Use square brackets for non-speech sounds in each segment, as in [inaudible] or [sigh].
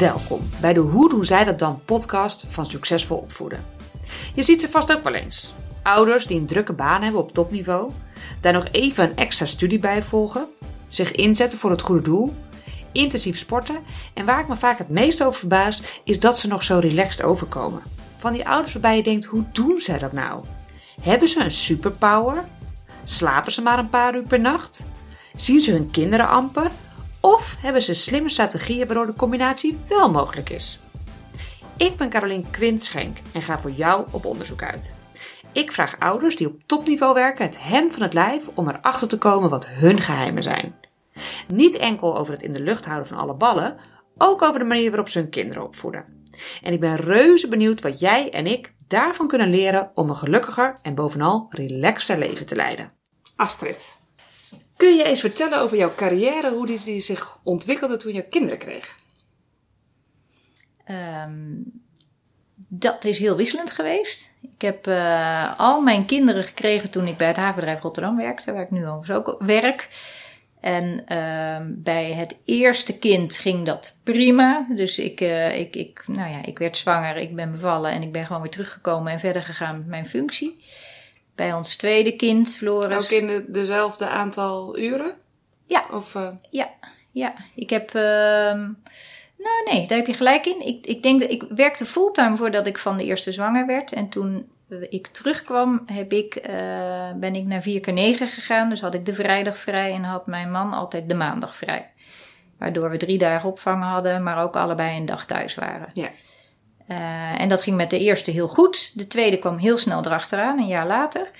Welkom bij de Hoe doen zij dat dan podcast van Succesvol Opvoeden. Je ziet ze vast ook wel eens. Ouders die een drukke baan hebben op topniveau, daar nog even een extra studie bij volgen, zich inzetten voor het goede doel, intensief sporten en waar ik me vaak het meest over verbaas is dat ze nog zo relaxed overkomen. Van die ouders waarbij je denkt, hoe doen zij dat nou? Hebben ze een superpower? Slapen ze maar een paar uur per nacht? Zien ze hun kinderen amper? Of hebben ze slimme strategieën waardoor de combinatie wel mogelijk is? Ik ben Carolien Quintschenk en ga voor jou op onderzoek uit. Ik vraag ouders die op topniveau werken het hem van het lijf om erachter te komen wat hun geheimen zijn. Niet enkel over het in de lucht houden van alle ballen, ook over de manier waarop ze hun kinderen opvoeden. En ik ben reuze benieuwd wat jij en ik daarvan kunnen leren om een gelukkiger en bovenal relaxter leven te leiden. Astrid, kun je eens vertellen over jouw carrière, hoe die, zich ontwikkelde toen je kinderen kreeg? Ehm, dat is heel wisselend geweest. Ik heb uh, al mijn kinderen gekregen toen ik bij het havenbedrijf Rotterdam werkte, waar ik nu overigens ook werk. En uh, bij het eerste kind ging dat prima. Dus ik, uh, ik, ik, nou ja, ik werd zwanger, ik ben bevallen en ik ben gewoon weer teruggekomen en verder gegaan met mijn functie. Bij ons tweede kind, Floris. Ook in de, dezelfde aantal uren? Ja. Of, uh... Ja, ja. Ik heb. nou, nee, daar heb je gelijk in. Ik, ik denk dat ik werkte fulltime voordat ik van de eerste zwanger werd. En toen ik terugkwam, heb ik, uh, ben ik naar 4 keer 9 gegaan. Dus had ik de vrijdag vrij en had mijn man altijd de maandag vrij. Waardoor we drie dagen opvang hadden, maar ook allebei een dag thuis waren. Ja. Uh, en dat ging met de eerste heel goed. De tweede kwam heel snel erachteraan, een jaar later.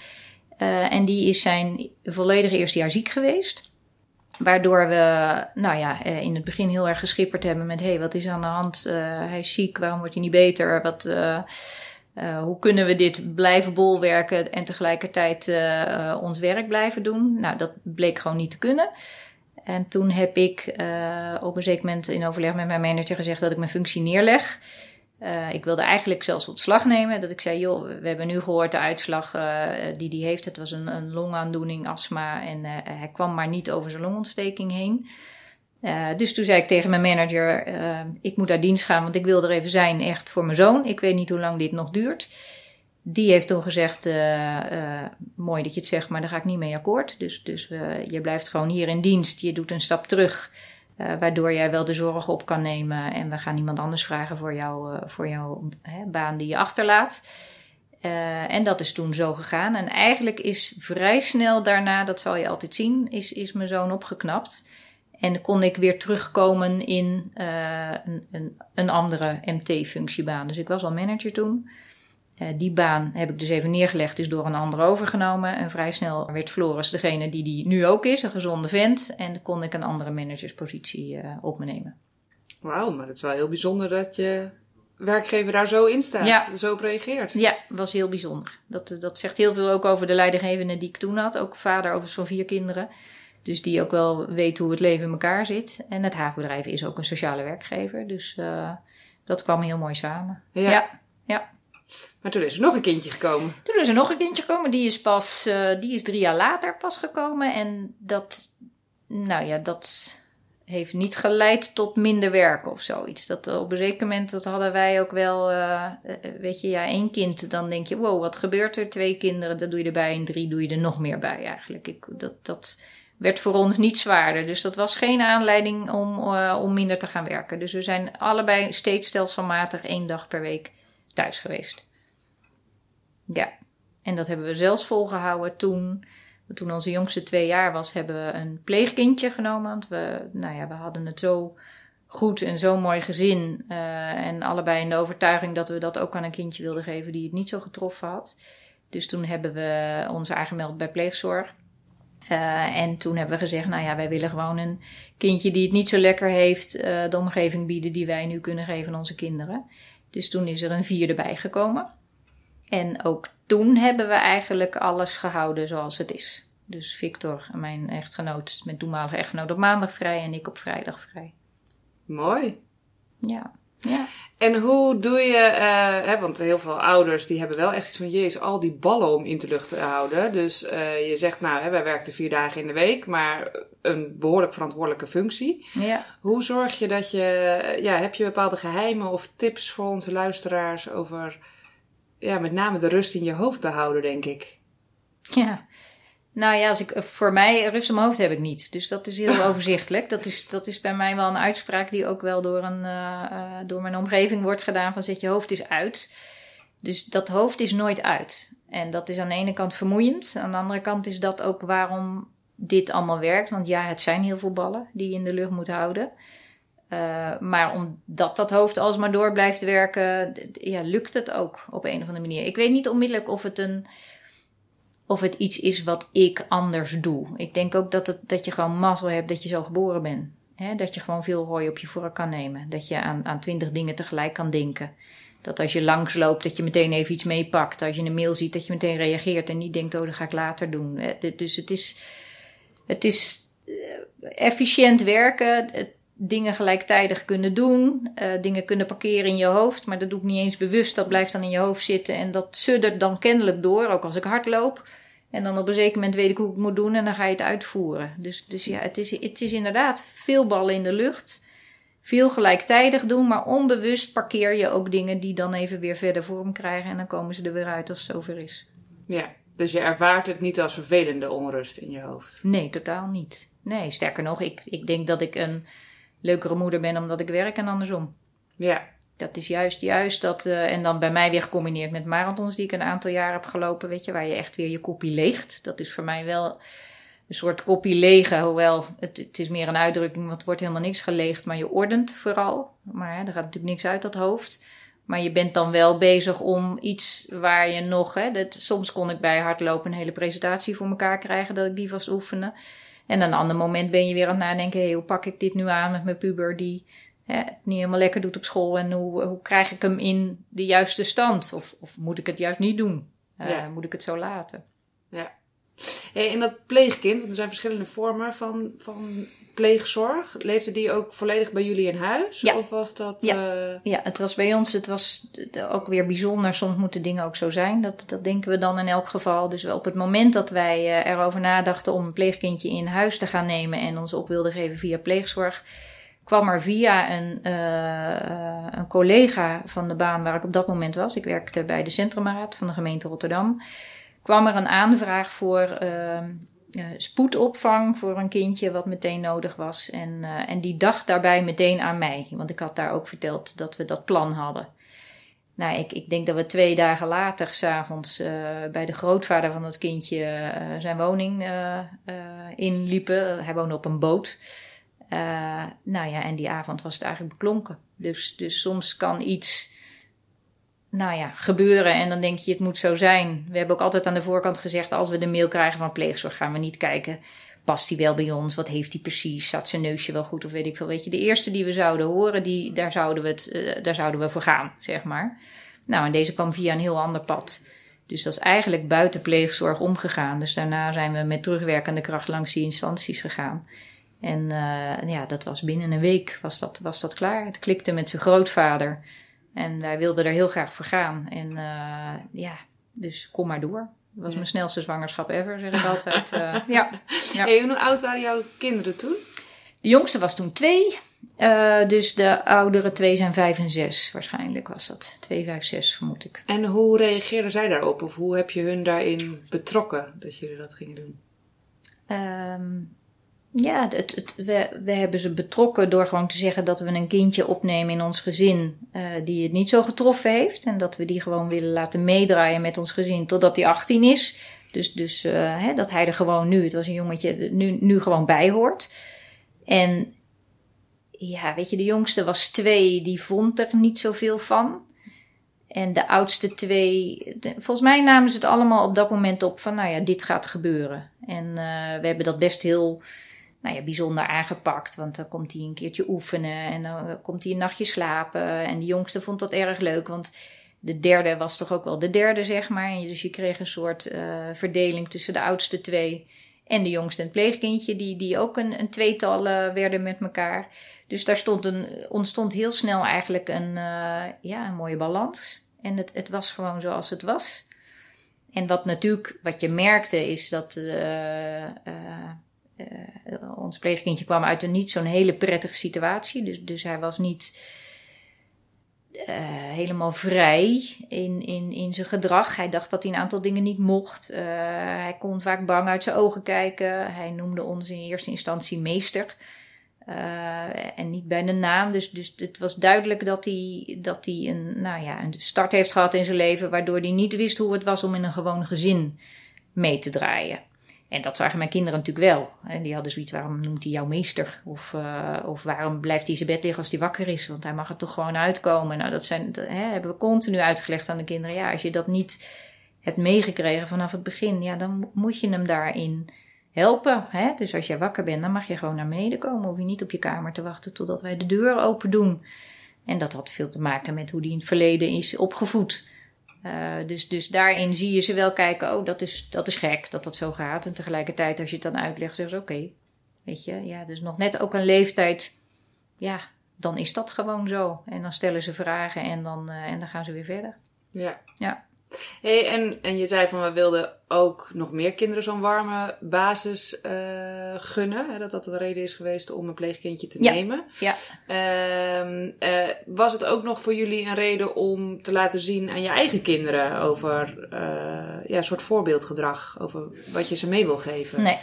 Uh, en die is zijn volledige eerste jaar ziek geweest. Waardoor we, nou ja, in het begin heel erg geschipperd hebben met: hé, hey, wat is aan de hand? hij is ziek, waarom wordt hij niet beter? Wat. Hoe kunnen we dit blijven bolwerken en tegelijkertijd ons werk blijven doen? Nou, dat bleek gewoon niet te kunnen. En toen heb ik op een zeker moment in overleg met mijn manager gezegd dat ik mijn functie neerleg. Ik wilde eigenlijk zelfs ontslag nemen. Dat ik zei, joh, we hebben nu gehoord de uitslag die hij heeft. Het was een, een longaandoening, astma. En hij kwam maar niet over zijn longontsteking heen. Dus toen zei ik tegen mijn manager: Ik moet uit dienst gaan, want ik wil er even zijn, echt voor mijn zoon. Ik weet niet hoe lang dit nog duurt. Die heeft toen gezegd: Mooi dat je het zegt, maar daar ga ik niet mee akkoord. Dus, dus je blijft gewoon hier in dienst. Je doet een stap terug, waardoor jij wel de zorg op kan nemen. En we gaan iemand anders vragen voor, jou, voor jouw baan die je achterlaat. en dat is toen zo gegaan. En eigenlijk is vrij snel daarna, dat zal je altijd zien, is, is mijn zoon opgeknapt. En kon ik weer terugkomen in een, een, een, andere MT-functiebaan. Dus ik was al manager toen. Uh, die baan heb ik dus even neergelegd, is door een ander overgenomen. En vrij snel werd Floris degene die die nu ook is, een gezonde vent. En kon ik een andere managerspositie uh, op me nemen. Wauw, maar het is wel heel bijzonder dat je werkgever daar zo in staat, ja. zo op reageert. Ja, was heel bijzonder. Dat, dat zegt heel veel ook over de leidinggevende die ik toen had. Ook vader over van vier kinderen. Dus die ook wel weet hoe het leven in elkaar zit. En het havenbedrijf is ook een sociale werkgever. Dus uh, dat kwam heel mooi samen. Ja. ja. ja. Maar toen is er nog een kindje gekomen. Toen is er nog een kindje gekomen. Die is pas, uh, die is drie jaar later pas gekomen. En dat, nou ja, dat heeft niet geleid tot minder werk of zoiets. Dat op een zeker moment, dat hadden wij ook wel, uh, weet je, ja, één kind. Dan denk je, wow, wat gebeurt er? Twee kinderen, dat doe je erbij. En drie doe je er nog meer bij eigenlijk. Ik, dat, dat, werd voor ons niet zwaarder. Dus dat was geen aanleiding om, om minder te gaan werken. Dus we zijn allebei steeds stelselmatig één dag per week thuis geweest. Ja, en dat hebben we zelfs volgehouden toen. Toen onze jongste twee jaar was, hebben we een pleegkindje genomen. Want we, nou ja, we hadden het zo goed en zo'n mooi gezin. Uh, en allebei in de overtuiging dat we dat ook aan een kindje wilden geven die het niet zo getroffen had. Dus toen hebben we ons aangemeld bij pleegzorg. Uh, en toen hebben we gezegd, nou ja, wij willen gewoon een kindje die het niet zo lekker heeft, uh, de omgeving bieden die wij nu kunnen geven aan onze kinderen. Dus toen is er een vierde bijgekomen. En ook toen hebben we eigenlijk alles gehouden zoals het is. Dus Victor, mijn echtgenoot, mijn toenmalige echtgenoot op maandag vrij en ik op vrijdag vrij. Mooi. Ja. Ja. En hoe doe je, uh, hè, want heel veel ouders die hebben wel echt iets van, jezus, al die ballen om in te lucht te houden. Dus uh, je zegt, nou, hè, wij werken vier dagen in de week, maar een behoorlijk verantwoordelijke functie. Ja. Hoe zorg je dat je, ja, heb je bepaalde geheimen of tips voor onze luisteraars over, ja, met name de rust in je hoofd behouden, denk ik? Ja. Nou ja, als ik, voor mij, rust in mijn hoofd heb ik niet. Dus dat is heel [laughs] overzichtelijk. Dat is, dat is bij mij wel een uitspraak die ook wel door, een, uh, uh, door mijn omgeving wordt gedaan: van zet je hoofd is uit. Dus dat hoofd is nooit uit. En dat is aan de ene kant vermoeiend. Aan de andere kant is dat ook waarom dit allemaal werkt. Want ja, het zijn heel veel ballen die je in de lucht moet houden. Uh, maar omdat dat hoofd alsmaar door blijft werken, ja, lukt het ook op een of andere manier. Ik weet niet onmiddellijk of het, een, of het iets is wat ik anders doe. Ik denk ook dat, het, dat je gewoon mazzel hebt dat je zo geboren bent. He, dat je gewoon veel rooi op je vork kan nemen. Dat je aan, aan twintig dingen tegelijk kan denken. Dat als je langs loopt, dat je meteen even iets meepakt. Als je een mail ziet, dat je meteen reageert en niet denkt, oh, dat ga ik later doen. Dus het is, het is efficiënt werken, dingen gelijktijdig kunnen doen, uh, dingen kunnen parkeren in je hoofd, maar dat doe ik niet eens bewust. Dat blijft dan in je hoofd zitten en dat suddert dan kennelijk door, ook als ik hard loop. En dan op een zeker moment weet ik hoe ik het moet doen en dan ga je het uitvoeren. Dus, dus ja, het is, het is inderdaad veel ballen in de lucht. Veel gelijktijdig doen, maar onbewust parkeer je ook dingen die dan even weer verder vorm krijgen en dan komen ze er weer uit als het zover is. Ja, dus je ervaart het niet als vervelende onrust in je hoofd? Nee, totaal niet. Nee, sterker nog, ik, ik denk dat ik een leukere moeder ben omdat ik werk en andersom. Ja. Dat is juist, juist dat, uh, en dan bij mij weer gecombineerd met marathons die ik een aantal jaar heb gelopen, weet je, waar je echt weer je kopie leegt. Dat is voor mij wel een soort kopie legen, hoewel het, het is meer een uitdrukking, want er wordt helemaal niks geleegd, maar je ordent vooral. Maar hè, er gaat natuurlijk niks uit dat hoofd. Maar je bent dan wel bezig om iets waar je nog. Hè, dat, soms kon ik bij hardlopen een hele presentatie voor elkaar krijgen, dat ik die was oefenen. En een ander moment ben je weer aan het nadenken: hey, hoe pak ik dit nu aan met mijn puber die hè, het niet helemaal lekker doet op school? En hoe, hoe krijg ik hem in de juiste stand? Of, of moet ik het juist niet doen? Uh, ja. Moet ik het zo laten? Ja. Hey, en dat pleegkind, want er zijn verschillende vormen van, van pleegzorg. Leefde die ook volledig bij jullie in huis? Ja. Of was dat... Ja. Uh... ja, het was bij ons, het was ook weer bijzonder. Soms moeten dingen ook zo zijn. Dat, dat denken we dan in elk geval. Dus op het moment dat wij uh, erover nadachten om een pleegkindje in huis te gaan nemen en ons op wilden geven via pleegzorg, kwam er via een, uh, een collega van de baan waar ik op dat moment was. Ik werkte bij de Centrumraad van de gemeente Rotterdam kwam er een aanvraag voor uh, uh, spoedopvang voor een kindje wat meteen nodig was. En, uh, en die dacht daarbij meteen aan mij, want ik had daar ook verteld dat we dat plan hadden. Nou, ik, ik denk dat we twee dagen later, s'avonds, uh, bij de grootvader van het kindje zijn woning inliepen. Hij woonde op een boot. nou ja, en die avond was het eigenlijk beklonken. Dus, dus soms kan iets nou ja, gebeuren. En dan denk je, het moet zo zijn. We hebben ook altijd aan de voorkant gezegd, als we de mail krijgen van pleegzorg, gaan we niet kijken. Past die wel bij ons? Wat heeft die precies? Zat zijn neusje wel goed? Of weet ik veel. Weet je, de eerste die we zouden horen, die, daar, zouden we het, uh, daar zouden we voor gaan, zeg maar. Nou, en deze kwam via een heel ander pad. Dus dat is eigenlijk buiten pleegzorg omgegaan. Dus daarna zijn we met terugwerkende kracht langs die instanties gegaan. En uh, ja, dat was binnen een week was dat, was dat klaar. Het klikte met zijn grootvader. En wij wilden er heel graag voor gaan. En uh, ja, dus kom maar door. Dat was mijn snelste zwangerschap ever, zeg ik altijd. Uh, [laughs] ja. ja. Hey, hoe oud waren jouw kinderen toen? De jongste was toen twee. Uh, dus de oudere twee zijn vijf en zes waarschijnlijk was dat. Twee, vijf, zes vermoed ik. En hoe reageerden zij daarop? Of hoe heb je hun daarin betrokken dat jullie dat gingen doen? Um, ja, het, we, we hebben ze betrokken door gewoon te zeggen dat we een kindje opnemen in ons gezin uh, die het niet zo getroffen heeft. En dat we die gewoon willen laten meedraaien met ons gezin totdat hij 18 is. Dus, dus uh, hè, dat hij er gewoon nu, het was een jongetje, nu, nu gewoon bij hoort. En ja, weet je, de jongste was twee, die vond er niet zoveel van. En de oudste twee, volgens mij namen ze het allemaal op dat moment op van, nou ja, dit gaat gebeuren. En uh, we hebben dat best heel nou ja, bijzonder aangepakt. Want dan komt hij een keertje oefenen en dan komt hij een nachtje slapen. En de jongste vond dat erg leuk, want de derde was toch ook wel de derde, zeg maar. En dus je kreeg een soort uh, verdeling tussen de oudste twee en de jongste en het pleegkindje, die, die ook een, een tweetal uh, werden met elkaar. Dus daar stond een, ontstond heel snel eigenlijk een, ja, een mooie balans. En het, het was gewoon zoals het was. En wat natuurlijk, wat je merkte, is dat uh, ons pleegkindje kwam uit een niet zo'n hele prettige situatie. Dus, dus hij was niet uh, helemaal vrij in, in, in zijn gedrag. Hij dacht dat hij een aantal dingen niet mocht. Uh, hij kon vaak bang uit zijn ogen kijken. Hij noemde ons in eerste instantie meester. En niet bij de naam. Dus, dus het was duidelijk dat hij, dat hij een, nou ja, een start heeft gehad in zijn leven. waardoor hij niet wist hoe het was om in een gewoon gezin mee te draaien. En dat zagen mijn kinderen natuurlijk wel. En die hadden zoiets, waarom noemt hij jou meester? Of, uh, of waarom blijft hij zijn bed liggen als hij wakker is? Want hij mag er toch gewoon uitkomen. Nou, dat, zijn, hè, hebben we continu uitgelegd aan de kinderen. Ja, als je dat niet hebt meegekregen vanaf het begin, ja, dan moet je hem daarin helpen. Hè? Dus als jij wakker bent, dan mag je gewoon naar beneden komen. Hoef je niet op je kamer te wachten totdat wij de deur open doen. En dat had veel te maken met hoe die in het verleden is opgevoed. Uh, dus, dus daarin zie je ze wel kijken, oh, dat is, dat is gek dat dat zo gaat. En tegelijkertijd, als je het dan uitlegt, zeggen ze, oké, weet je, ja, dus nog net ook een leeftijd, ja, dan is dat gewoon zo. En dan stellen ze vragen en dan, uh, en dan gaan ze weer verder. Ja. Ja. Hey, en, en je zei van we wilden ook nog meer kinderen zo'n warme basis uh, gunnen. Hè, dat dat de reden is geweest om een pleegkindje te ja. nemen. Ja. Uh, uh, was het ook nog voor jullie een reden om te laten zien aan je eigen kinderen over ja, een soort voorbeeldgedrag? Over wat je ze mee wil geven? Nee.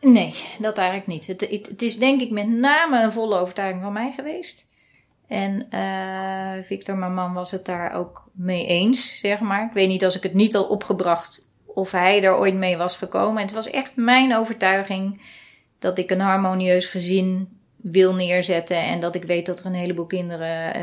Nee, dat eigenlijk niet. Het, het, het is denk ik met name een volle overtuiging van mij geweest. En uh, Victor, mijn man, was het daar ook mee eens, zeg maar. Ik weet niet als ik het niet al opgebracht of hij er ooit mee was gekomen. En het was echt mijn overtuiging dat ik een harmonieus gezin wil neerzetten. En dat ik weet dat er een heleboel kinderen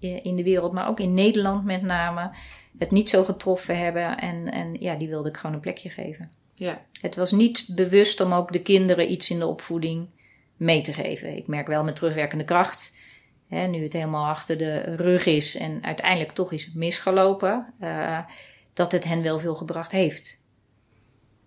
uh, in de wereld, maar ook in Nederland met name, het niet zo getroffen hebben. En, en ja, die wilde ik gewoon een plekje geven. Ja. Het was niet bewust om ook de kinderen iets in de opvoeding mee te geven. Ik merk wel met terugwerkende kracht Hè, nu het helemaal achter de rug is en uiteindelijk toch is misgelopen, uh, dat het hen wel veel gebracht heeft.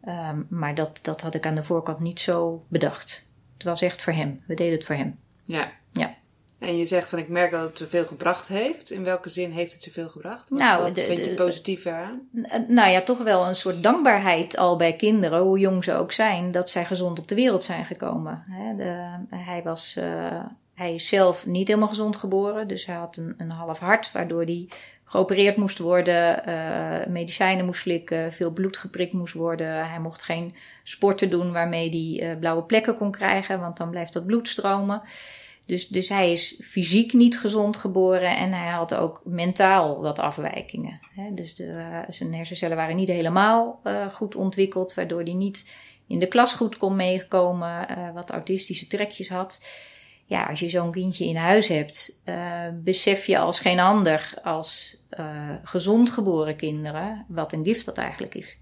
Um, maar dat, dat had ik aan de voorkant niet zo bedacht. Het was echt voor hem. We deden het voor hem. Ja. Ja. En je zegt van ik merk dat het zoveel gebracht heeft. In welke zin heeft het zoveel gebracht? Wat, nou, wat vind je positief eraan? Nou ja, toch wel een soort dankbaarheid al bij kinderen, hoe jong ze ook zijn, dat zij gezond op de wereld zijn gekomen. De, hij was. Uh, hij is zelf niet helemaal gezond geboren, dus hij had een, een half hart, waardoor hij geopereerd moest worden, uh, medicijnen moest slikken, veel bloed geprikt moest worden. Hij mocht geen sporten doen waarmee hij uh, blauwe plekken kon krijgen, want dan blijft dat bloed stromen. Dus, dus hij is fysiek niet gezond geboren en hij had ook mentaal wat afwijkingen. Hè? Dus de, uh, zijn hersencellen waren niet helemaal goed ontwikkeld, waardoor hij niet in de klas goed kon meekomen, wat autistische trekjes had ja, als je zo'n kindje in huis hebt, uh, besef je als geen ander, als uh, gezond geboren kinderen, wat een gift dat eigenlijk is.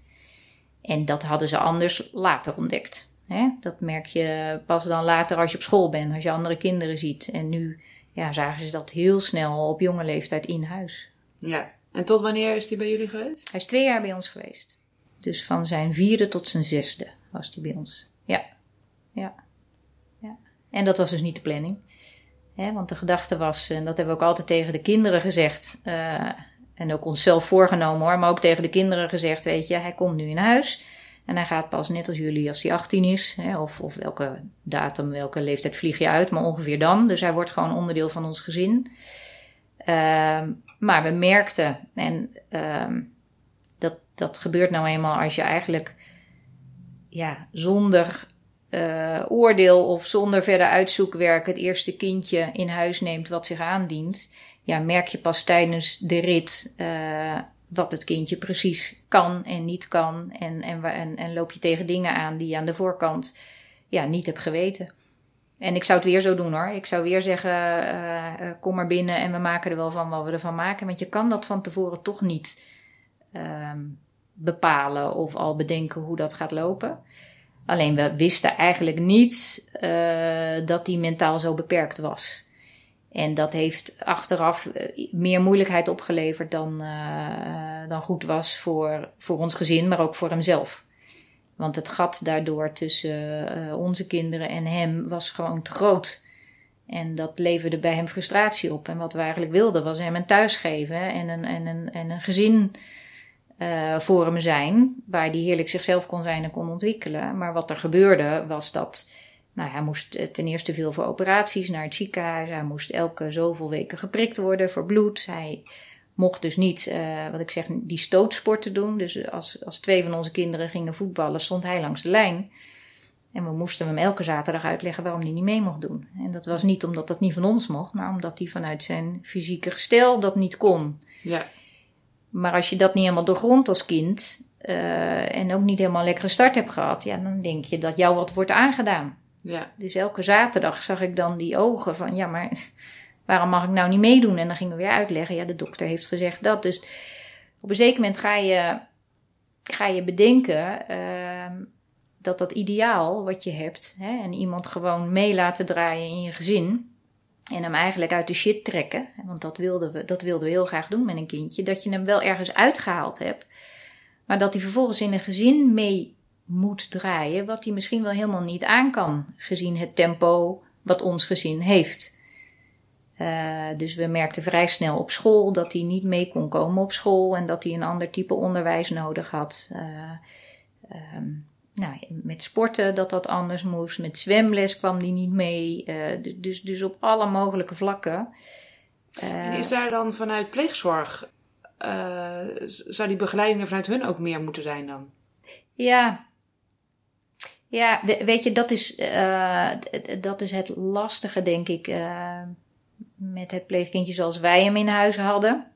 En dat hadden ze anders later ontdekt. Hè? Dat merk je pas dan later als je op school bent, als je andere kinderen ziet. En nu ja, zagen ze dat heel snel op jonge leeftijd in huis. Ja, en tot wanneer is hij bij jullie geweest? Hij is twee jaar bij ons geweest. Dus van zijn vierde tot zijn zesde was hij bij ons. Ja, ja. En dat was dus niet de planning. Hè, want de gedachte was, en dat hebben we ook altijd tegen de kinderen gezegd, uh, en ook onszelf voorgenomen hoor, maar ook tegen de kinderen gezegd, weet je, hij komt nu in huis. En hij gaat pas net als jullie als hij 18 is, hè, of, of welke datum, welke leeftijd vlieg je uit, maar ongeveer dan. Dus hij wordt gewoon onderdeel van ons gezin. Uh, maar we merkten, en uh, dat, dat gebeurt nou eenmaal als je eigenlijk ja, zonder uh, oordeel of zonder verder uitzoekwerk het eerste kindje in huis neemt wat zich aandient, ja, merk je pas tijdens de rit uh, wat het kindje precies kan en niet kan. En, en, en, loop je tegen dingen aan die je aan de voorkant ja, niet hebt geweten. En ik zou het weer zo doen hoor. Ik zou weer zeggen: uh, kom maar binnen en we maken er wel van wat we ervan maken. Want je kan dat van tevoren toch niet ehm, bepalen of al bedenken hoe dat gaat lopen. Alleen we wisten eigenlijk niet uh, dat die mentaal zo beperkt was. En dat heeft achteraf eh, meer moeilijkheid opgeleverd dan, uh, dan goed was voor, voor ons gezin, maar ook voor hemzelf. Want het gat daardoor tussen onze kinderen en hem was gewoon te groot. En dat leverde bij hem frustratie op. En wat we eigenlijk wilden was hem een thuis geven en een, en een, en een gezin uh, hem zijn, waar hij heerlijk zichzelf kon zijn en kon ontwikkelen. Maar wat er gebeurde was dat Nou, hij moest eh, ten eerste veel voor operaties naar het ziekenhuis. Hij moest elke zoveel weken geprikt worden voor bloed. Hij mocht dus niet, uh, wat ik zeg, die stootsporten doen. Dus als, als twee van onze kinderen gingen voetballen, stond hij langs de lijn. En we moesten hem elke zaterdag uitleggen waarom hij niet mee mocht doen. En dat was niet omdat dat niet van ons mocht, maar omdat hij vanuit zijn fysieke gestel dat niet kon. Ja. Maar als je dat niet helemaal doorgrondt als kind uh, en ook niet helemaal een lekkere start hebt gehad, ja, dan denk je dat jou wat wordt aangedaan. Ja. Dus elke zaterdag zag ik dan die ogen van, ja, maar [laughs] waarom mag ik nou niet meedoen? En dan gingen we weer uitleggen, ja, de dokter heeft gezegd dat. Dus op een zeker moment ga je, ga je bedenken uh, dat dat ideaal wat je hebt, hè, en iemand gewoon mee laten draaien in je gezin, en hem eigenlijk uit de shit trekken, want dat wilden we, dat wilden we heel graag doen met een kindje, dat je hem wel ergens uitgehaald hebt, maar dat hij vervolgens in een gezin mee moet draaien, wat hij misschien wel helemaal niet aan kan, gezien het tempo wat ons gezin heeft. Uh, dus we merkten vrij snel op school dat hij niet mee kon komen op school en dat hij een ander type onderwijs nodig had. Uh, um, nou, met sporten dat dat anders moest, met zwemles kwam hij niet mee. Uh, dus, dus op alle mogelijke vlakken. en is daar dan vanuit pleegzorg, zou die begeleiding er vanuit hun ook meer moeten zijn dan? Ja, ja, weet je, dat is, dat is het lastige, denk ik, met het pleegkindje zoals wij hem in huis hadden.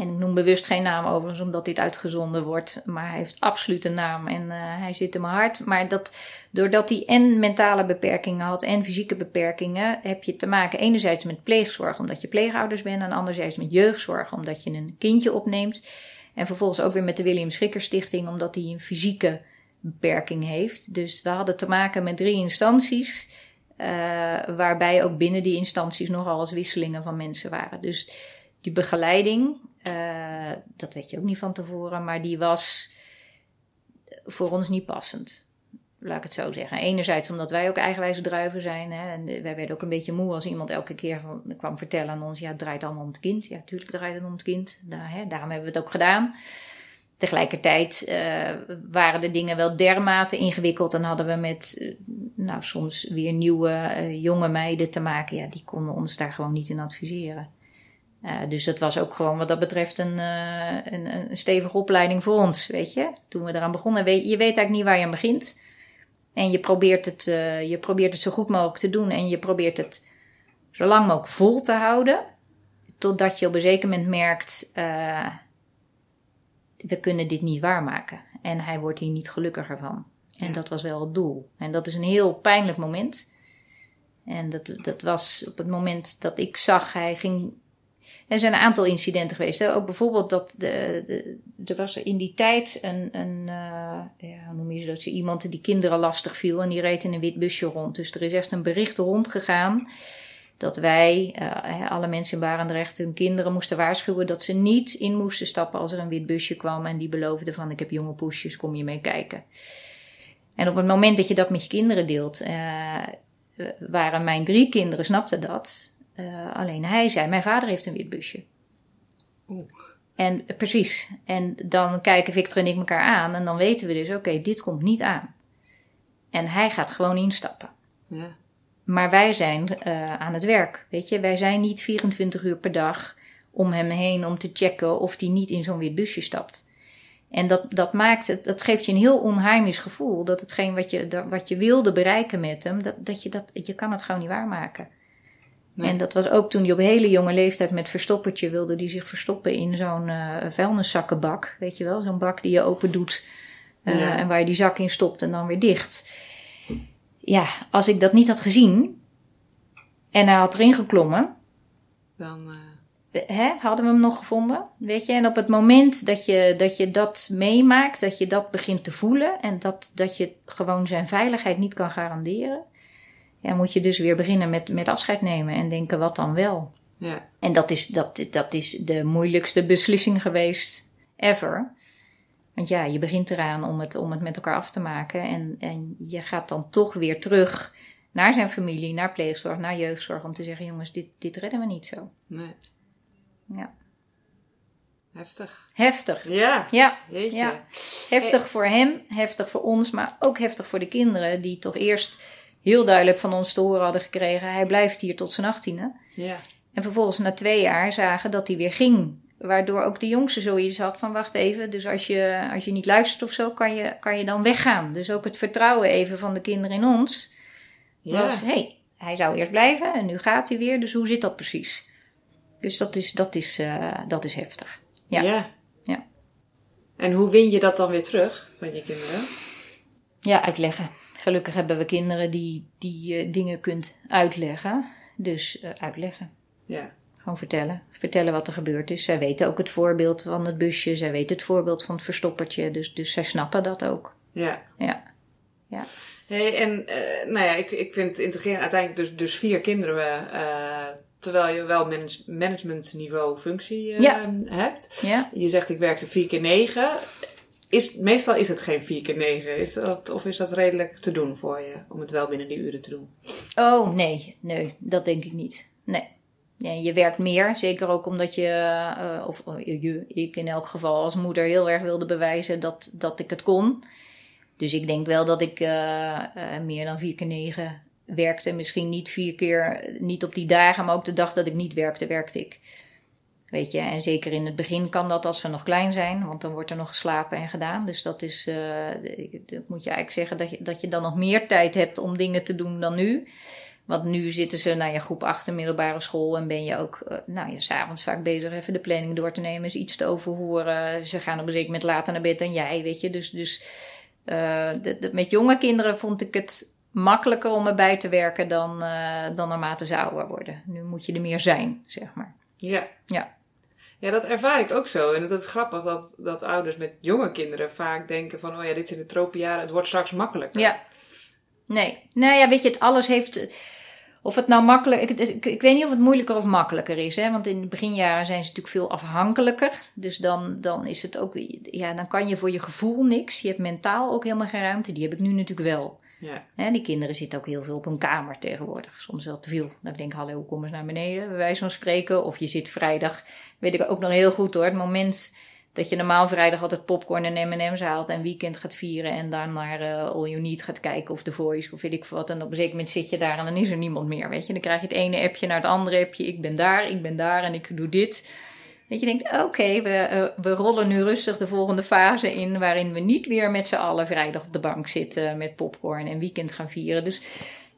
En ik noem bewust geen naam overigens, omdat dit uitgezonden wordt. Maar hij heeft absoluut een naam en uh, hij zit in mijn hart. Maar dat, doordat hij en mentale beperkingen had en fysieke beperkingen, heb je te maken enerzijds met pleegzorg, omdat je pleegouders bent. En anderzijds met jeugdzorg, omdat je een kindje opneemt. En vervolgens ook weer met de William Schikker Stichting, omdat hij een fysieke beperking heeft. Dus we hadden te maken met drie instanties, uh, waarbij ook binnen die instanties nogal eens wisselingen van mensen waren. Dus die begeleiding, uh, dat weet je ook niet van tevoren, maar die was voor ons niet passend. Laat ik het zo zeggen. Enerzijds omdat wij ook eigenwijze druiven zijn. Hè, en wij werden ook een beetje moe als iemand elke keer kwam vertellen aan ons: ja, het draait allemaal om het kind. Ja, tuurlijk draait het om het kind. Daar, hè, daarom hebben we het ook gedaan. Tegelijkertijd uh, waren de dingen wel dermate ingewikkeld en hadden we met, uh, nou, soms weer nieuwe jonge meiden te maken. Ja, die konden ons daar gewoon niet in adviseren. Dus dat was ook gewoon wat dat betreft een, een, een, stevige opleiding voor ons, weet je. Toen we eraan begonnen, weet, je weet eigenlijk niet waar je aan begint. En je probeert, het, je probeert het zo goed mogelijk te doen en je probeert het zo lang mogelijk vol te houden. Totdat je op een zeker moment merkt we kunnen dit niet waarmaken. En hij wordt hier niet gelukkiger van. En ja. dat was wel het doel. En dat is een heel pijnlijk moment. En dat, dat was op het moment dat ik zag, hij ging. Er zijn een aantal incidenten geweest. Hè? Ook bijvoorbeeld dat de, de, er was in die tijd een, een uh, ja, noem je dat? Iemand die kinderen lastig viel en die reed in een wit busje rond. Dus er is echt een bericht rondgegaan dat wij, uh, alle mensen in Barendrecht, hun kinderen moesten waarschuwen dat ze niet in moesten stappen als er een wit busje kwam en die beloofde van ik heb jonge poesjes, kom je mee kijken. En op het moment dat je dat met je kinderen deelt, uh, waren mijn drie kinderen, snapten dat. Uh, alleen hij zei, mijn vader heeft een wit busje. Oeh. En precies. En dan kijken Victor en ik elkaar aan en dan weten we dus, oké, okay, dit komt niet aan. En hij gaat gewoon instappen. Ja. Maar wij zijn uh, aan het werk. Weet je, wij zijn niet 24 uur per dag om hem heen om te checken of hij niet in zo'n wit busje stapt. En dat, dat maakt het, dat geeft je een heel onheimisch gevoel. Dat hetgeen wat je, wat je wilde bereiken met hem, dat, dat je dat, je kan het gewoon niet waarmaken. Nee. En dat was ook toen hij op hele jonge leeftijd met verstoppertje wilde die zich verstoppen in zo'n uh, vuilniszakkenbak. Weet je wel, zo'n bak die je open doet uh, ja. en waar je die zak in stopt en dan weer dicht ja, als ik dat niet had gezien en hij had erin geklommen, dan uh... hè, hadden we hem nog gevonden. Weet je, en op het moment dat je dat, je dat meemaakt, dat je dat begint te voelen en dat, dat je gewoon zijn veiligheid niet kan garanderen, ja, moet je dus weer beginnen met, met afscheid nemen en denken: wat dan wel? Ja. En dat is, dat, dat is de moeilijkste beslissing geweest ever. Want ja, je begint eraan om het, om het met elkaar af te maken. En, en je gaat dan toch weer terug naar zijn familie, naar pleegzorg, naar jeugdzorg. Om te zeggen, jongens, dit, dit redden we niet zo. Nee. Ja. Heftig. Heftig. Ja. Ja. Jeetje. ja. Heftig voor hem, heftig voor ons, maar ook heftig voor de kinderen. Die toch eerst heel duidelijk van ons te horen hadden gekregen: hij blijft hier tot zijn achttiende. Ja. En vervolgens na twee jaar zagen dat hij weer ging. Waardoor ook de jongste zoiets had van wacht even. Dus als je, als je niet luistert of zo, kan je, kan je dan weggaan. Dus ook het vertrouwen even van de kinderen in ons Ja. was... hé, hey, hij zou eerst blijven en nu gaat hij weer. Dus hoe zit dat precies? Dus dat is, dat is, eh, dat is heftig. Ja. ja. Ja. En hoe win je dat dan weer terug van je kinderen? Ja, uitleggen. Gelukkig hebben we kinderen die, die eh, dingen kunt uitleggen. Dus eh, uitleggen. Ja. Gewoon vertellen. Vertellen wat er gebeurd is. Zij weten ook het voorbeeld van het busje. Zij weten het voorbeeld van het verstoppertje. Dus, dus zij snappen dat ook. Ja. Ja. Ja. Hey, en eh, nou ja, ik, ik vind integreren uiteindelijk dus, dus vier kinderen, terwijl je wel manage, managementniveau functie Ja. hebt. Ja. Je zegt ik werkte vier keer negen. Is, meestal is het geen vier keer negen. Is dat, of is dat redelijk te doen voor je om het wel binnen die uren te doen? Oh, nee. Nee, dat denk ik niet. Nee. nee je werkt meer. Zeker ook omdat je, eh, of eh, je, ik in elk geval als moeder heel erg wilde bewijzen dat, dat ik het kon. Dus ik denk wel dat ik eh, eh, meer dan vier keer negen werkte. Misschien niet vier keer, niet op die dagen, maar ook de dag dat ik niet werkte, werkte ik. Weet je, en zeker in het begin kan dat als we nog klein zijn, want dan wordt er nog geslapen en gedaan. Dus dat is, eh, dat moet je eigenlijk zeggen dat je, dat je dan nog meer tijd hebt om dingen te doen dan nu. Want nu zitten ze naar je groep 8 middelbare school en ben je ook, uh, nou, je s'avonds vaak bezig even de planning door te nemen, eens iets te overhoren. Ze gaan op een zeker moment later naar bed dan jij, weet je. Dus, dus uh, de, de, met jonge kinderen vond ik het makkelijker om erbij te werken dan, dan naarmate ze ouder worden. Nu moet je er meer zijn, zeg maar. Ja. Ja. Ja, dat ervaar ik ook zo. En dat is grappig dat, dat ouders met jonge kinderen vaak denken van... oh ja, dit zijn de tropenjaren, het wordt straks makkelijker. Ja. Nee. Nou ja, weet je, het alles heeft... Of het nou makkelijk... Ik, ik, ik, weet niet of het moeilijker of makkelijker is. Hè? Want in de beginjaren zijn ze natuurlijk veel afhankelijker. Dus dan, dan is het ook... Ja, dan kan je voor je gevoel niks. Je hebt mentaal ook helemaal geen ruimte. Die heb ik nu natuurlijk wel. Ja. Die kinderen zitten ook heel veel op hun kamer tegenwoordig. Soms wel te veel. Dan denk ik, hallo, kom eens naar beneden, bij wijze van spreken. Of je zit vrijdag, weet ik ook nog heel goed hoor. Het moment dat je normaal vrijdag altijd popcorn en M&M's haalt en weekend gaat vieren en dan naar uh, All You Need gaat kijken of The Voice of weet ik wat. En op een zeker moment zit je daar en dan is er niemand meer, weet je. Dan krijg je het ene appje naar het andere appje. Ik ben daar, ik ben daar en ik doe dit. Dat je denkt, oké, okay, we, uh, we rollen nu rustig de volgende fase in... waarin we niet weer met z'n allen vrijdag op de bank zitten met popcorn en weekend gaan vieren. Dus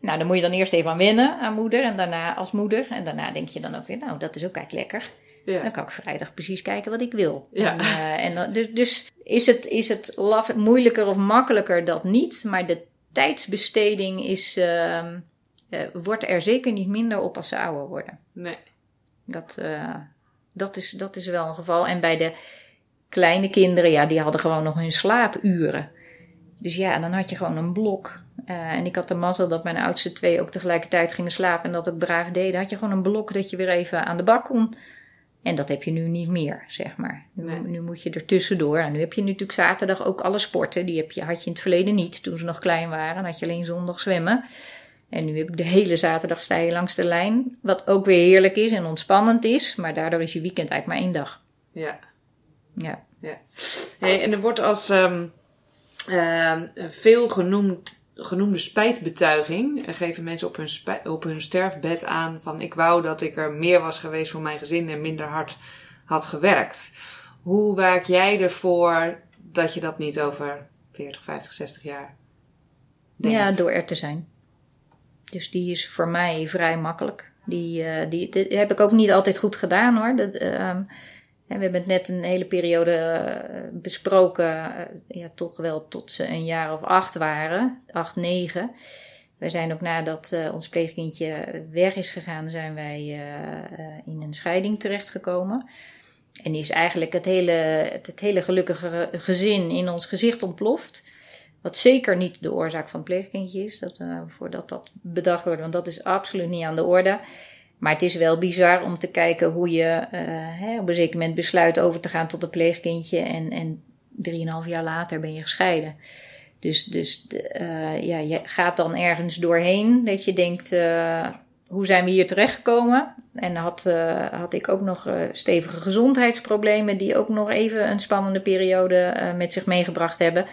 nou, dan moet je dan eerst even aan wennen aan moeder en daarna als moeder. En daarna denk je dan ook weer, nou, dat is ook eigenlijk lekker. Ja. Dan kan ik vrijdag precies kijken wat ik wil. Ja. En, uh, en dan, dus, dus is het, is het last, moeilijker of makkelijker dat niet, maar de tijdsbesteding is, uh, uh, wordt er zeker niet minder op als ze ouder worden. Nee. Dat, dat, is, dat is wel een geval. En bij de kleine kinderen, ja, die hadden gewoon nog hun slaapuren. Dus ja, dan had je gewoon een blok. Uh, en ik had de mazzel dat mijn oudste twee ook tegelijkertijd gingen slapen en dat ook braaf deden. Had je gewoon een blok dat je weer even aan de bak kon. En dat heb je nu niet meer, zeg maar. Nu, Nee. nu moet je er tussendoor. En nu heb je natuurlijk zaterdag ook alle sporten. Die heb je, had je in het verleden niet. Toen ze nog klein waren, dan had je alleen zondag zwemmen. En nu heb ik de hele zaterdag sta je langs de lijn. Wat ook weer heerlijk is en ontspannend is. Maar daardoor is je weekend eigenlijk maar één dag. Ja. Ja. ja. Hey, en er wordt als um, uh, veel genoemd, genoemde spijtbetuiging. Er geven mensen op hun, op hun sterfbed aan van ik wou dat ik er meer was geweest voor mijn gezin en minder hard had gewerkt. Hoe waak jij ervoor dat je dat niet over 40, 50, 60 jaar denkt? Ja, door er te zijn. Dus die is voor mij vrij makkelijk. Die, uh, die, heb ik ook niet altijd goed gedaan hoor. Dat, uh, we hebben het net een hele periode uh, besproken. ja, toch wel tot ze een jaar of acht waren. Acht, negen. We zijn ook nadat ons pleegkindje weg is gegaan, zijn wij in een scheiding terechtgekomen. En is eigenlijk het hele, het hele gelukkige gezin in ons gezicht ontploft. Wat zeker niet de oorzaak van het pleegkindje is, dat, uh, voordat dat bedacht wordt, want dat is absoluut niet aan de orde. Maar het is wel bizar om te kijken hoe je uh, hè, op een zeker moment besluit over te gaan tot een pleegkindje en, en drieënhalf jaar later ben je gescheiden. Dus, dus uh, ja, je gaat dan ergens doorheen dat je denkt, hoe zijn we hier terechtgekomen? En had, had ik ook nog stevige gezondheidsproblemen die ook nog even een spannende periode met zich meegebracht hebben.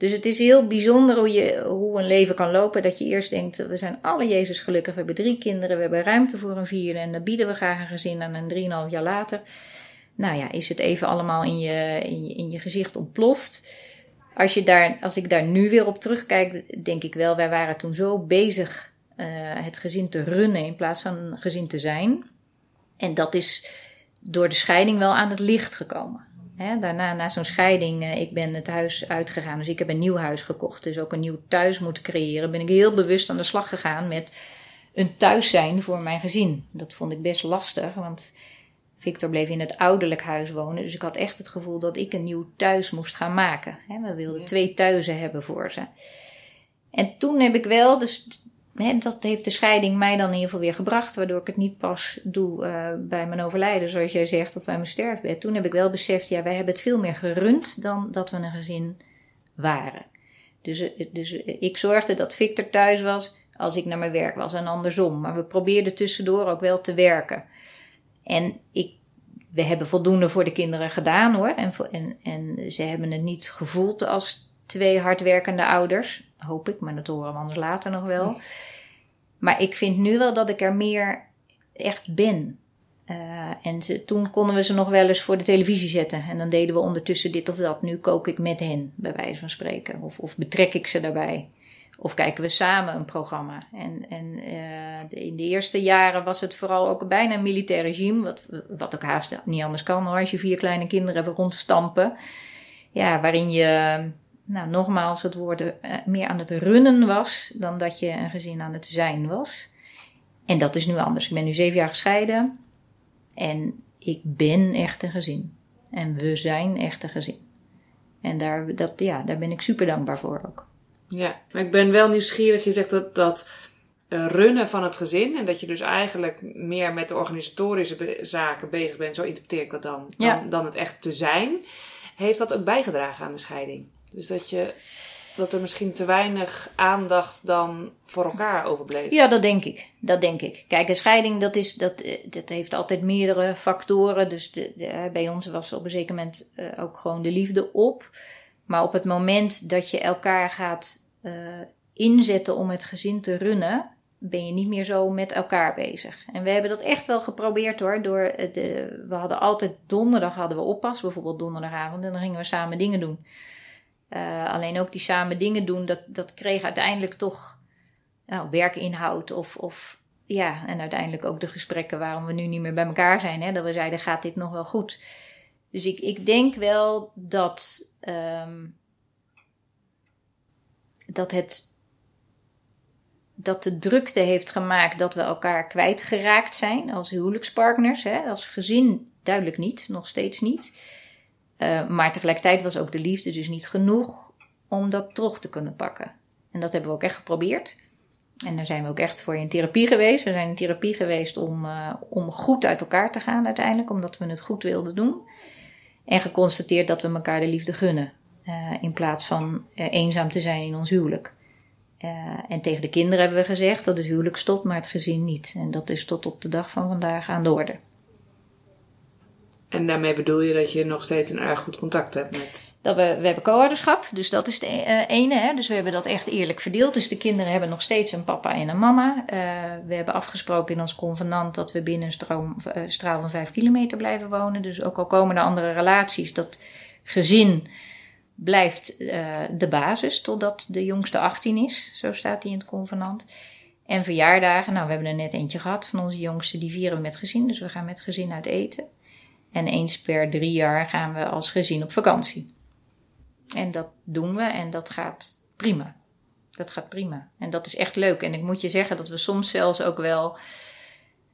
Dus het is heel bijzonder hoe, je, hoe een leven kan lopen. Dat je eerst denkt, we zijn alle Jezus gelukkig. We hebben drie kinderen, we hebben ruimte voor een vierde. En dan bieden we graag een gezin aan. En drieënhalf jaar later, nou ja, is het even allemaal in je, in je, in je gezicht ontploft. Als, je daar, als ik daar nu weer op terugkijk, denk ik wel, wij waren toen zo bezig uh, het gezin te runnen in plaats van een gezin te zijn. En dat is door de scheiding wel aan het licht gekomen. Daarna, na zo'n scheiding, uh, ik ben het huis uitgegaan, dus ik heb een nieuw huis gekocht, dus ook een nieuw thuis moeten creëren. Ben ik heel bewust aan de slag gegaan met een thuis zijn voor mijn gezin. Dat vond ik best lastig, want Victor bleef in het ouderlijk huis wonen. Dus ik had echt het gevoel dat ik een nieuw thuis moest gaan maken. we wilden twee thuizen hebben voor ze. En toen heb ik wel, dus dat heeft de scheiding mij dan in ieder geval weer gebracht. Waardoor ik het niet pas doe uh, bij mijn overlijden, zoals jij zegt, of bij mijn sterfbed. Toen heb ik wel beseft, ja, wij hebben het veel meer gerund dan dat we een gezin waren. Dus, eh, dus eh, ik zorgde dat Victor thuis was als ik naar mijn werk was en andersom. Maar we probeerden tussendoor ook wel te werken. En ik, we hebben voldoende voor de kinderen gedaan hoor. En, en, en ze hebben het niet gevoeld als twee hardwerkende ouders. Hoop ik, maar dat horen we anders later nog wel. Maar ik vind nu wel dat ik er meer echt ben. Uh, en toen konden we ze nog wel eens voor de televisie zetten. En dan deden we ondertussen dit of dat. Nu kook ik met hen, bij wijze van spreken. Of, of betrek ik ze daarbij. Of kijken we samen een programma. En, en uh, in de eerste jaren was het vooral ook bijna een militair regime. Wat, wat ook haast niet anders kan hoor. Als je vier kleine kinderen hebt rondstampen. Ja, waarin je, nou nogmaals, het woord uh, meer aan het runnen was. Dan dat je een gezin aan het zijn was. En dat is nu anders. Ik ben nu zeven jaar gescheiden. En ik ben echt een gezin. En we zijn echt een gezin. En daar, dat, ja, daar ben ik super dankbaar voor ook. Ja, maar ik ben wel nieuwsgierig. Je zegt dat, dat uh, runnen van het gezin en dat je dus eigenlijk meer met de organisatorische zaken bezig bent, zo interpreteer ik dat dan, dan, dan het echt te zijn. Heeft dat ook bijgedragen aan de scheiding? Dus dat je dat er misschien te weinig aandacht dan voor elkaar overbleef. Ja, dat denk ik. Dat denk ik. Kijk, een scheiding dat is, dat, eh, dat heeft altijd meerdere factoren. Dus de, bij ons was op een zeker moment uh, ook gewoon de liefde op. Maar op het moment dat je elkaar gaat inzetten om het gezin te runnen, ben je niet meer zo met elkaar bezig. En we hebben dat echt wel geprobeerd hoor. Door de, we hadden altijd donderdag hadden we oppas, bijvoorbeeld donderdagavond, en dan gingen we samen dingen doen. Uh, alleen ook die samen dingen doen, dat, dat kreeg uiteindelijk toch nou, werkinhoud of, of ja, en uiteindelijk ook de gesprekken waarom we nu niet meer bij elkaar zijn. Hè, dat we zeiden, gaat dit nog wel goed? Dus ik, ik denk wel dat um, dat het dat de drukte heeft gemaakt dat we elkaar kwijtgeraakt zijn als huwelijkspartners. Hè? Als gezin duidelijk niet, nog steeds niet. Uh, maar tegelijkertijd was ook de liefde dus niet genoeg om dat terug te kunnen pakken. En dat hebben we ook echt geprobeerd. En daar zijn we ook echt voor in therapie geweest. We zijn in therapie geweest om, uh, om goed uit elkaar te gaan uiteindelijk, omdat we het goed wilden doen. En geconstateerd dat we elkaar de liefde gunnen. Uh, in plaats van eenzaam te zijn in ons huwelijk. En tegen de kinderen hebben we gezegd dat het huwelijk stopt, maar het gezin niet. En dat is tot op de dag van vandaag aan de orde. En daarmee bedoel je dat je nog steeds een erg goed contact hebt met. Dat we, we hebben co-ouderschap, dus dat is de ene. Hè? Dus we hebben dat echt eerlijk verdeeld. Dus de kinderen hebben nog steeds een papa en een mama. we hebben afgesproken in ons convenant dat we binnen een stroom, straal van vijf kilometer blijven wonen. Dus ook al komen er andere relaties, dat gezin blijft de basis totdat de jongste 18 is. Zo staat hij in het convenant. En verjaardagen, nou we hebben er net eentje gehad van onze jongste, die vieren we met gezin. Dus we gaan met gezin uit eten. En eens per drie jaar gaan we als gezin op vakantie. En dat doen we en dat gaat prima. Dat gaat prima. En dat is echt leuk. En ik moet je zeggen dat we soms zelfs ook wel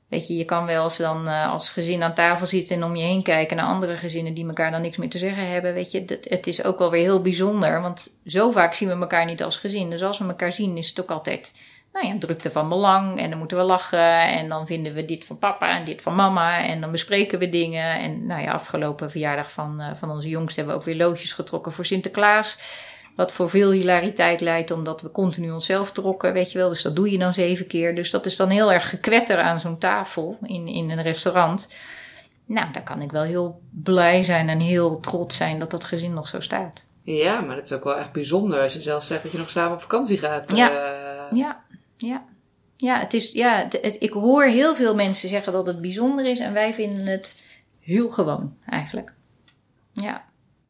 Weet je, je kan wel eens dan uh, als gezin aan tafel zitten en om je heen kijken naar andere gezinnen die elkaar dan niks meer te zeggen hebben. Weet je, het is ook wel weer heel bijzonder, want zo vaak zien we elkaar niet als gezin. Dus als we elkaar zien, is het ook altijd, nou ja, drukte van belang en dan moeten we lachen en dan vinden we dit van papa en dit van mama en dan bespreken we dingen. En nou ja, afgelopen verjaardag van, uh, van onze jongste hebben we ook weer loodjes getrokken voor Sinterklaas. Wat voor veel hilariteit leidt, omdat we continu onszelf trokken, weet je wel. Dus dat doe je dan zeven keer. Dus dat is dan heel erg gekwetter aan zo'n tafel in, in een restaurant. Nou, daar kan ik wel heel blij zijn en heel trots zijn dat dat gezin nog zo staat. Ja, maar het is ook wel echt bijzonder als je zelf zegt dat je nog samen op vakantie gaat. Ja. Eh, Ja, ja. Ja, het is, ja het, ik hoor heel veel mensen zeggen dat het bijzonder is en wij vinden het heel gewoon eigenlijk. Ja,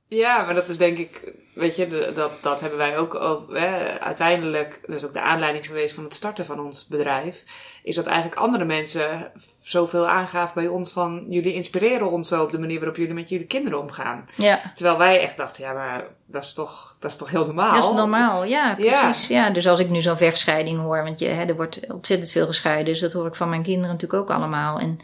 Ja, maar dat is denk ik, weet je, de- dat, dat hebben wij ook over, hè, uiteindelijk, dat is ook de aanleiding geweest van het starten van ons bedrijf, is dat eigenlijk andere mensen zoveel aangaven bij ons van, jullie inspireren ons zo op de manier waarop jullie met jullie kinderen omgaan. ja. Terwijl wij echt dachten, ja, maar dat is toch, dat is toch heel normaal? dat is normaal. Ja, Ja. precies. Ja. dus als ik nu zo'n vechtscheiding hoor, want je, hè, er wordt ontzettend veel gescheiden, dus dat hoor ik van mijn kinderen natuurlijk ook allemaal. En,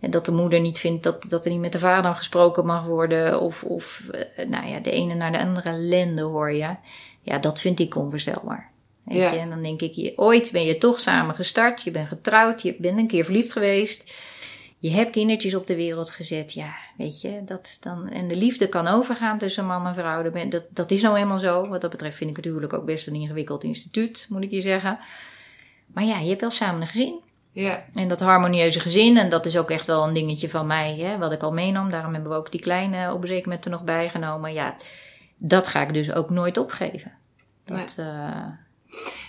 en dat de moeder niet vindt dat, dat er niet met de vader gesproken mag worden, of, of eh, nou ja, de ene naar de andere ellende hoor je. Ja, dat vind ik onvoorstelbaar. Weet Ja. je? En dan denk ik, je, ooit ben je toch samen gestart, je bent getrouwd, je bent een keer verliefd geweest. Je hebt kindertjes op de wereld gezet, ja, weet je. Dat dan, en de liefde kan overgaan tussen man en vrouw. Dat, dat is nou eenmaal zo. Wat dat betreft vind ik het huwelijk ook best een ingewikkeld instituut, moet ik je zeggen. Maar ja, je hebt wel samen een gezin. Ja, En dat harmonieuze gezin, en dat is ook echt wel een dingetje van mij, hè, wat ik al meenam. Daarom hebben we ook die kleine op een zeker moment er nog bijgenomen. Ja, dat ga ik dus ook nooit opgeven. Dat, eh,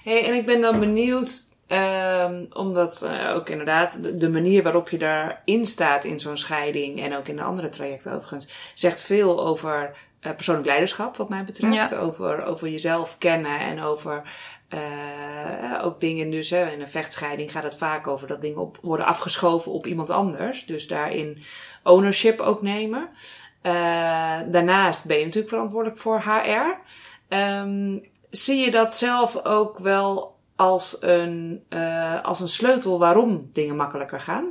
Hey, en ik ben dan benieuwd, ehm, omdat eh, ook inderdaad de, de manier waarop je daarin staat in zo'n scheiding en ook in de andere trajecten overigens, zegt veel over eh, persoonlijk leiderschap, wat mij betreft. Ja. Over, over jezelf kennen en over eh, ook dingen. Dus hè, in een vechtscheiding gaat het vaak over dat dingen op, worden afgeschoven op iemand anders. Dus daarin ownership ook nemen. Eh, daarnaast ben je natuurlijk verantwoordelijk voor HR. Ehm, zie je dat zelf ook wel als een, als een sleutel waarom dingen makkelijker gaan?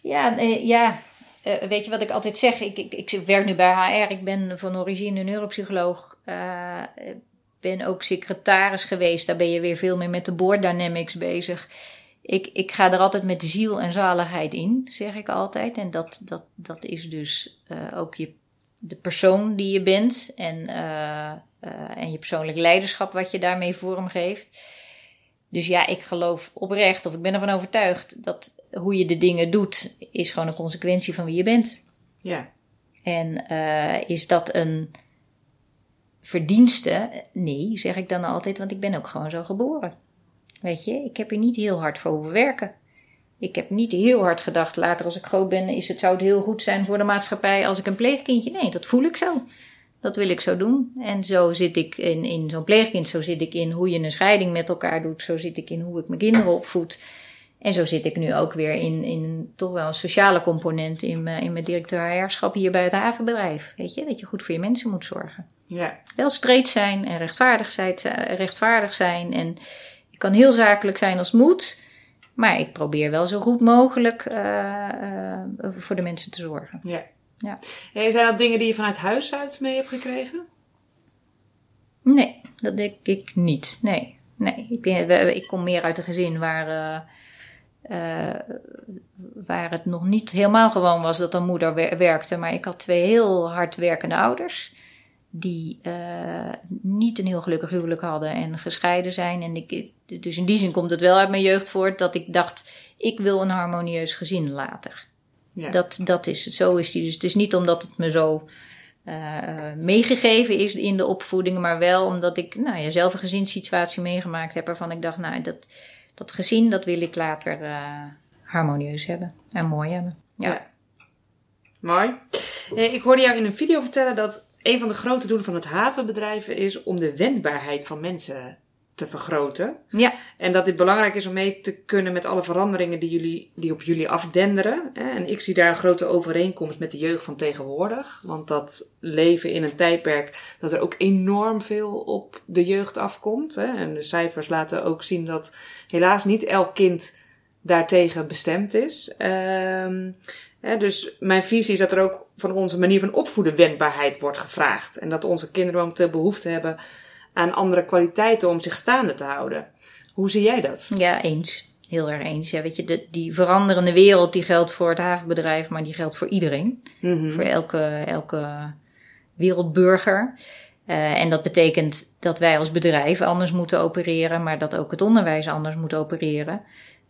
Ja, ja. Eh, weet je wat ik altijd zeg? Ik, ik, ik werk nu bij HR. Ik ben van origine neuropsycholoog. Eh, ben ook secretaris geweest. Daar ben je weer veel meer met de board dynamics bezig. Ik, ik ga er altijd met ziel en zaligheid in, zeg ik altijd. En dat, dat, dat is dus eh, ook je, de persoon die je bent. En, en je persoonlijk leiderschap wat je daarmee vormgeeft. Dus ja, ik geloof oprecht, of ik ben ervan overtuigd, dat hoe je de dingen doet, is gewoon een consequentie van wie je bent. Ja. En eh, is dat een verdienste? Nee, zeg ik dan altijd, want ik ben ook gewoon zo geboren. Weet je, ik heb hier niet heel hard voor hoeven werken. Ik heb niet heel hard gedacht, later als ik groot ben, is het, zou het heel goed zijn voor de maatschappij als ik een pleegkindje. Nee, dat voel ik zo. Dat wil ik zo doen. En zo zit ik in, in zo'n pleegkind, zo zit ik in hoe je een scheiding met elkaar doet. Zo zit ik in hoe ik mijn kinderen opvoed. En zo zit ik nu ook weer in, in toch wel een sociale component in mijn, in mijn directeurschap hier bij het havenbedrijf. Weet je, dat je goed voor je mensen moet zorgen. Ja. Wel streed zijn en rechtvaardig zijn, rechtvaardig zijn. En ik kan heel zakelijk zijn als moet. Maar ik probeer wel zo goed mogelijk eh, eh, voor de mensen te zorgen. ja. Ja. Hey, zijn dat dingen die je vanuit huis uit mee hebt gekregen? Nee, dat denk ik niet. Nee, nee. Ik, we- ik kom meer uit een gezin waar, eh, eh, waar het nog niet helemaal gewoon was dat een moeder wer- werkte. Maar ik had twee heel hard werkende ouders. Die eh, niet een heel gelukkig huwelijk hadden en gescheiden zijn. En ik, dus in die zin komt het wel uit mijn jeugd voort dat ik dacht: ik wil een harmonieus gezin later. Ja. Dat, dat is, zo is die. Dus het is niet omdat het me zo eh, meegegeven is in de opvoeding, maar wel omdat ik nou, ja, zelf een gezinssituatie meegemaakt heb waarvan ik dacht, nou, dat, dat gezin, dat wil ik later eh, harmonieus hebben en mooi hebben. Ja. Mooi. Hey, ik hoorde jou in een video vertellen dat een van de grote doelen van het havenbedrijf is om de wendbaarheid van mensen te vergroten. ja. En dat dit belangrijk is om mee te kunnen met alle veranderingen die, jullie, die op jullie afdenderen. En ik zie daar een grote overeenkomst met de jeugd van tegenwoordig. Want dat leven in een tijdperk dat er ook enorm veel op de jeugd afkomt. En de cijfers laten ook zien dat helaas niet elk kind daartegen bestemd is. Ehm, dus mijn visie is dat er ook van onze manier van opvoeden wendbaarheid wordt gevraagd. En dat onze kinderen momenteel behoefte hebben aan andere kwaliteiten om zich staande te houden. Hoe zie jij dat? Ja, eens. Heel erg eens. Ja, weet je, de, die veranderende wereld die geldt voor het havenbedrijf, maar die geldt voor iedereen. Mhm. Voor elke, elke wereldburger. Eh, en dat betekent dat wij als bedrijf anders moeten opereren, maar dat ook het onderwijs anders moet opereren.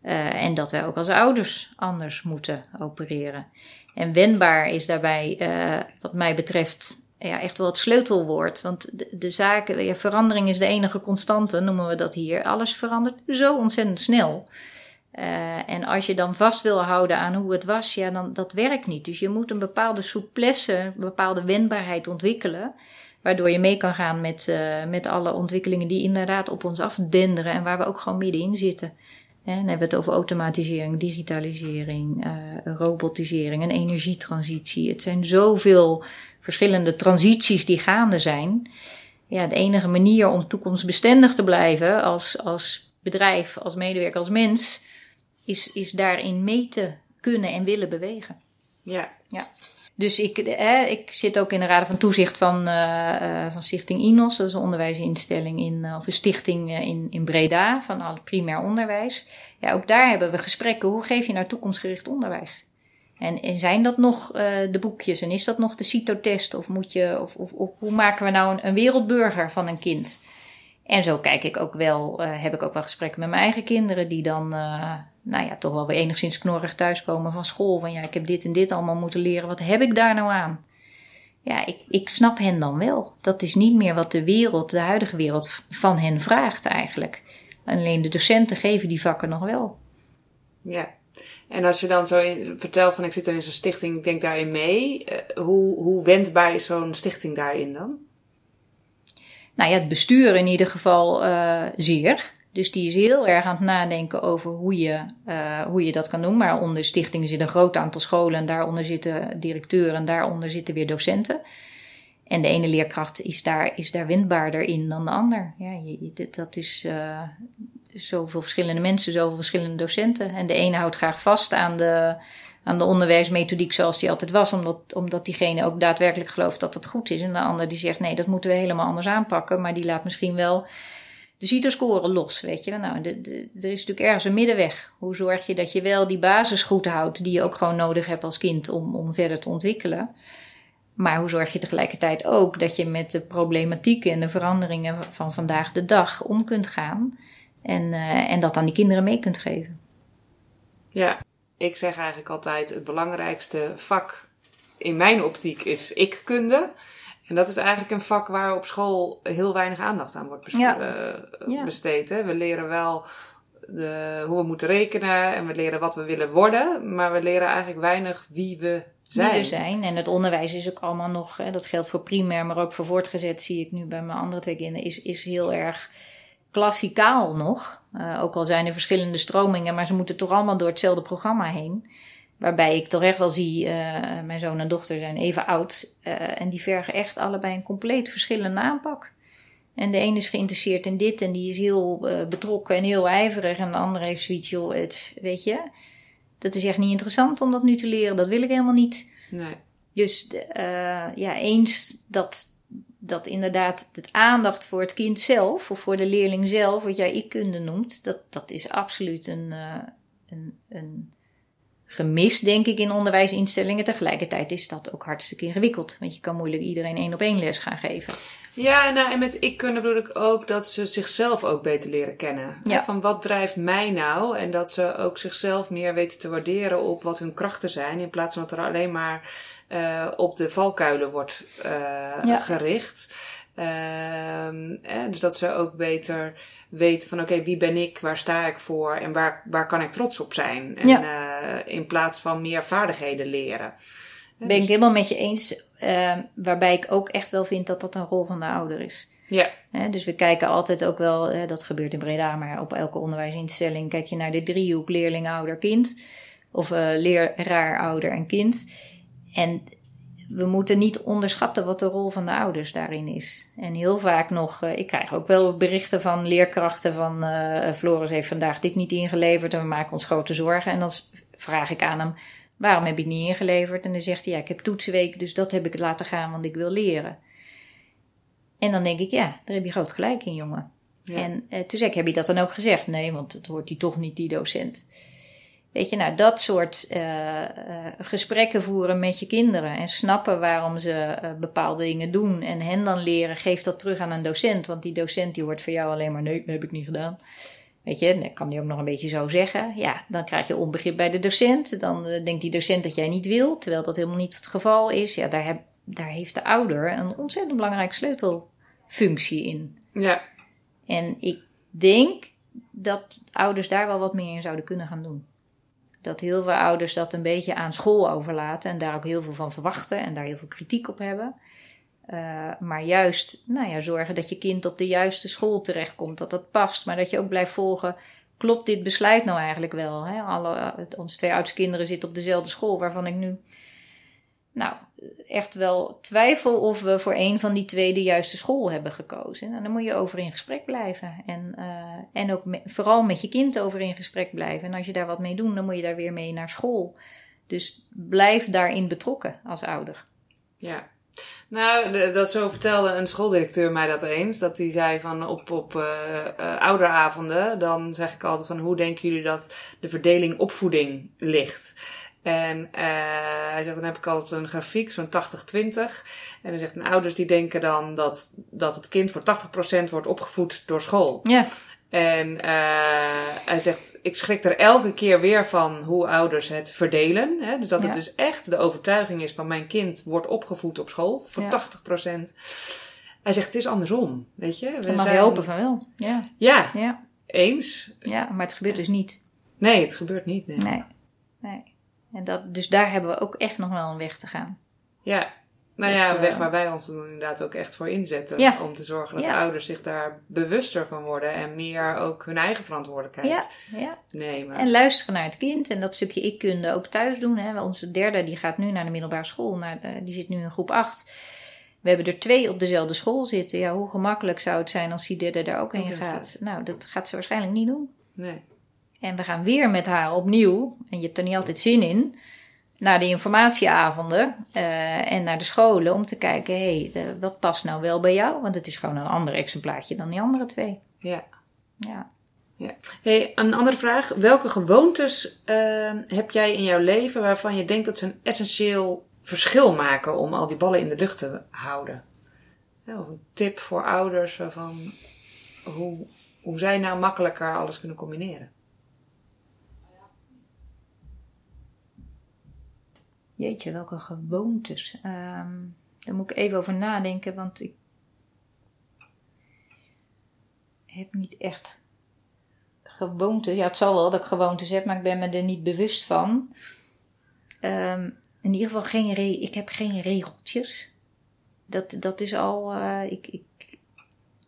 Eh, en dat wij ook als ouders anders moeten opereren. En wendbaar is daarbij, eh, wat mij betreft, ja, echt wel het sleutelwoord. Want de, zaken, ja, verandering is de enige constante, noemen we dat hier. Alles verandert zo ontzettend snel. Uh, en als je dan vast wil houden aan hoe het was, ja, dan dat werkt niet. Dus je moet een bepaalde souplesse, een bepaalde wendbaarheid ontwikkelen. Waardoor je mee kan gaan met, uh, met alle ontwikkelingen die inderdaad op ons afdenderen en waar we ook gewoon middenin zitten. dan hebben we het over automatisering, digitalisering, robotisering, een energietransitie. Het zijn zoveel verschillende transities die gaande zijn. Ja, de enige manier om toekomstbestendig te blijven als, als bedrijf, als medewerker, als mens, is, is daarin mee te kunnen en willen bewegen. Ja. ja. Dus ik, eh, ik zit ook in de raad van toezicht van, uh, van Stichting INOS. Dat is een onderwijsinstelling in, of een stichting in, in Breda van al primair onderwijs. Ja, ook daar hebben we gesprekken. Hoe geef je nou toekomstgericht onderwijs? En, zijn dat nog uh, de boekjes en is dat nog de CITO-test? Of, moet je, of, of, of, hoe maken we nou een, een, wereldburger van een kind? En zo kijk ik ook wel, uh, heb ik ook wel gesprekken met mijn eigen kinderen, die dan, uh, nou ja, toch wel weer enigszins knorrig thuiskomen van school. Van ja, ik heb dit en dit allemaal moeten leren, wat heb ik daar nou aan? Ja, ik, ik snap hen dan wel. Dat is niet meer wat de wereld, de huidige wereld, van hen vraagt eigenlijk. Alleen de docenten geven die vakken nog wel. Ja, en als je dan zo vertelt van ik zit er in zo'n stichting, ik denk daarin mee. Uh, hoe, hoe wendbaar is zo'n stichting daarin dan? Nou ja, het bestuur in ieder geval uh, zeer. Dus die is heel erg aan het nadenken over hoe je, uh, hoe je dat kan doen. Maar onder stichtingen zit een groot aantal scholen en daaronder zitten directeuren en daaronder zitten weer docenten. En de ene leerkracht is daar, is daar wendbaarder in dan de ander. Ja, je, dat is, zoveel verschillende mensen, zoveel verschillende docenten. En de ene houdt graag vast aan de, aan de onderwijsmethodiek zoals die altijd was, omdat, omdat diegene ook daadwerkelijk gelooft dat dat goed is. En de ander die zegt nee, dat moeten we helemaal anders aanpakken, maar die laat misschien wel de CITO-scoren los, weet je. Nou, er is natuurlijk ergens een middenweg. Hoe zorg je dat je wel die basis goed houdt, die je ook gewoon nodig hebt als kind om, om verder te ontwikkelen. Maar hoe zorg je tegelijkertijd ook dat je met de problematieken en de veranderingen van vandaag de dag om kunt gaan? En, uh, en dat aan die kinderen mee kunt geven. Ja, ik zeg eigenlijk altijd: het belangrijkste vak in mijn optiek is ikkunde. En dat is eigenlijk een vak waar op school heel weinig aandacht aan wordt besteed. Ja. Uh, besteed hè? We leren wel de, hoe we moeten rekenen en we leren wat we willen worden, maar we leren eigenlijk weinig wie we zijn. Wie we zijn. En het onderwijs is ook allemaal nog, hè, dat geldt voor primair, maar ook voor voortgezet, zie ik nu bij mijn andere twee kinderen, is, is heel erg klassikaal nog. Uh, ook al zijn er verschillende stromingen, maar ze moeten toch allemaal door hetzelfde programma heen. Waarbij ik toch echt wel zie, uh, mijn zoon en dochter zijn even oud. Uh, en die vergen echt allebei een compleet verschillende aanpak. En de ene is geïnteresseerd in dit en die is heel betrokken en heel ijverig. En de andere heeft zoiets, joh, het, weet je, dat is echt niet interessant om dat nu te leren. Dat wil ik helemaal niet. Nee. Dus ja, eens dat dat inderdaad het aandacht voor het kind zelf, of voor de leerling zelf, wat jij ik-kunde noemt, dat, dat is absoluut een, uh, een, een gemis, denk ik, in onderwijsinstellingen. Tegelijkertijd is dat ook hartstikke ingewikkeld, want je kan moeilijk iedereen één op één les gaan geven. Ja, nou, en met ik kunnen bedoel ik ook dat ze zichzelf ook beter leren kennen. Ja. Van wat drijft mij nou? En dat ze ook zichzelf meer weten te waarderen op wat hun krachten zijn. In plaats van dat er alleen maar uh, op de valkuilen wordt uh, ja. gericht. Uh, eh, dus dat ze ook beter weten van oké, okay, wie ben ik, waar sta ik voor en waar, waar kan ik trots op zijn. En, ja. in plaats van meer vaardigheden leren. Ben ik dus- helemaal met je eens. Uh, waarbij ik ook echt wel vind dat dat een rol van de ouder is. Ja. dus we kijken altijd ook wel, dat gebeurt in Breda, maar op elke onderwijsinstelling kijk je naar de driehoek leerling, ouder, kind. Of uh, leraar, ouder en kind. En we moeten niet onderschatten wat de rol van de ouders daarin is. En heel vaak nog, uh, ik krijg ook wel berichten van leerkrachten van uh, Floris heeft vandaag dit niet ingeleverd en we maken ons grote zorgen. En dan vraag ik aan hem, waarom heb je het niet ingeleverd? En dan zegt hij, ja, ik heb toetsenweek, dus dat heb ik laten gaan, want ik wil leren. En dan denk ik, ja, daar heb je groot gelijk in, jongen. Ja. En uh, toen zei ik, heb je dat dan ook gezegd? Nee, want het hoort hij toch niet, die docent. Weet je, nou, dat soort uh, uh, gesprekken voeren met je kinderen en snappen waarom ze uh, bepaalde dingen doen en hen dan leren, geef dat terug aan een docent, want die docent die hoort voor jou alleen maar nee, dat heb ik niet gedaan. Weet je, dan kan die ook nog een beetje zo zeggen. Ja, dan krijg je onbegrip bij de docent. Dan denkt die docent dat jij niet wil, terwijl dat helemaal niet het geval is. Ja, daar heb, daar heeft de ouder een ontzettend belangrijke sleutelfunctie in. Ja. En ik denk dat ouders daar wel wat meer in zouden kunnen gaan doen. Dat heel veel ouders dat een beetje aan school overlaten en daar ook heel veel van verwachten en daar heel veel kritiek op hebben. Uh, maar juist nou ja, zorgen dat je kind op de juiste school terechtkomt, dat dat past, maar dat je ook blijft volgen. Klopt dit besluit nou eigenlijk wel? Hè? Alle, onze twee oudste kinderen zitten op dezelfde school, waarvan ik nu nou, echt wel twijfel of we voor een van die twee de juiste school hebben gekozen. En nou, dan moet je over in gesprek blijven. En, uh, en ook vooral met je kind over in gesprek blijven. En als je daar wat mee doet, dan moet je daar weer mee naar school. Dus blijf daarin betrokken als ouder. Ja, nou, dat zo vertelde een schooldirecteur mij dat eens. Dat hij zei van op, op uh, uh, ouderavonden, dan zeg ik altijd van hoe denken jullie dat de verdeling opvoeding ligt? En uh, hij zegt, dan heb ik altijd een grafiek, zo'n 80-20. En hij zegt, en ouders die denken dan dat, dat het kind voor 80% wordt opgevoed door school. Ja. En uh, hij zegt, ik schrik er elke keer weer van hoe ouders het verdelen. Hè? Dus dat het dus echt de overtuiging is van mijn kind wordt opgevoed op school voor ja. 80%. Hij zegt, het is andersom, weet je. We mag zijn... je hopen van wel, ja. Ja, ja, eens. Ja, maar het gebeurt dus niet. Nee, het gebeurt niet, nee. Nee, nee. En dat, dus daar hebben we ook echt nog wel een weg te gaan. Ja, nou ja, een weg waar wij ons dan inderdaad ook echt voor inzetten. Ja. Om te zorgen dat ja. ouders zich daar bewuster van worden en meer ook hun eigen verantwoordelijkheid ja. nemen. En luisteren naar het kind en dat stukje ik-kunde ook thuis doen. Hè. Onze derde die gaat nu naar de middelbare school, naar de, die zit nu in groep 8. We hebben er twee op dezelfde school zitten. Ja, hoe gemakkelijk zou het zijn als die derde daar ook heen gaat? Nou, dat gaat ze waarschijnlijk niet doen. Nee. En we gaan weer met haar opnieuw, en je hebt er niet altijd zin in, naar de informatieavonden uh, en naar de scholen om te kijken, hé, hey, wat past nou wel bij jou? Want het is gewoon een ander exemplaartje dan die andere twee. Ja. Ja. ja. Hey, een andere vraag. Welke gewoontes uh, heb jij in jouw leven waarvan je denkt dat ze een essentieel verschil maken om al die ballen in de lucht te houden? Ja, of een tip voor ouders van hoe, hoe zij nou makkelijker alles kunnen combineren? Jeetje, welke gewoontes. Um, daar moet ik even over nadenken, want ik heb niet echt gewoontes. Ja, het zal wel dat ik gewoontes heb, maar ik ben me er niet bewust van. Um, in ieder geval, geen ik heb geen regeltjes. Dat, dat is al. Uh, ik, ik,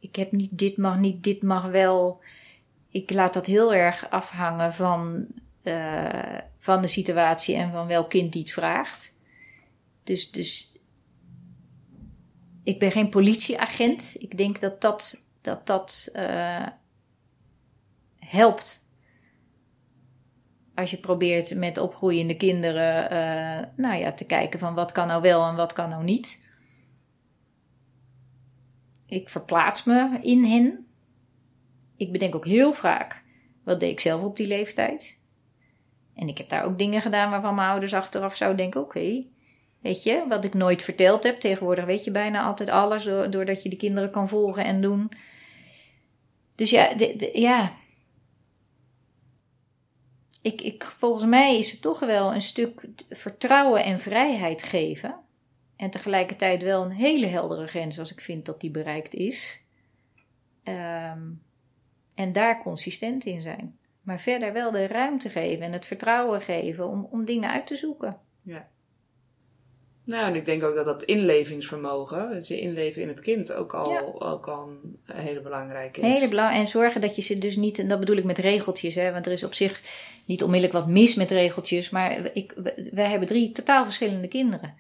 ik heb niet dit mag niet, dit mag wel. Ik laat dat heel erg afhangen van uh, van de situatie en van welk kind iets vraagt. Dus, dus ik ben geen politieagent. Ik denk dat dat, dat, dat uh, helpt. Als je probeert met opgroeiende kinderen uh, nou ja, te kijken van wat kan nou wel en wat kan nou niet. Ik verplaats me in hen. Ik bedenk ook heel vaak, wat deed ik zelf op die leeftijd? En ik heb daar ook dingen gedaan waarvan mijn ouders achteraf zouden denken: oké, weet je, wat ik nooit verteld heb. Tegenwoordig weet je bijna altijd alles doordat je de kinderen kan volgen en doen. Dus ja, ja. Ik, ik, volgens mij is het toch wel een stuk vertrouwen en vrijheid geven. En tegelijkertijd wel een hele heldere grens als ik vind dat die bereikt is. Um, en daar consistent in zijn. Maar verder wel de ruimte geven en het vertrouwen geven om, om dingen uit te zoeken. Ja. Nou, en ik denk ook dat dat inlevingsvermogen, dat je inleven in het kind, ook al, ook al een hele belangrijke is. Hele belang en zorgen dat je ze dus niet, en dat bedoel ik met regeltjes, hè, want er is op zich niet onmiddellijk wat mis met regeltjes, maar ik, wij hebben drie totaal verschillende kinderen.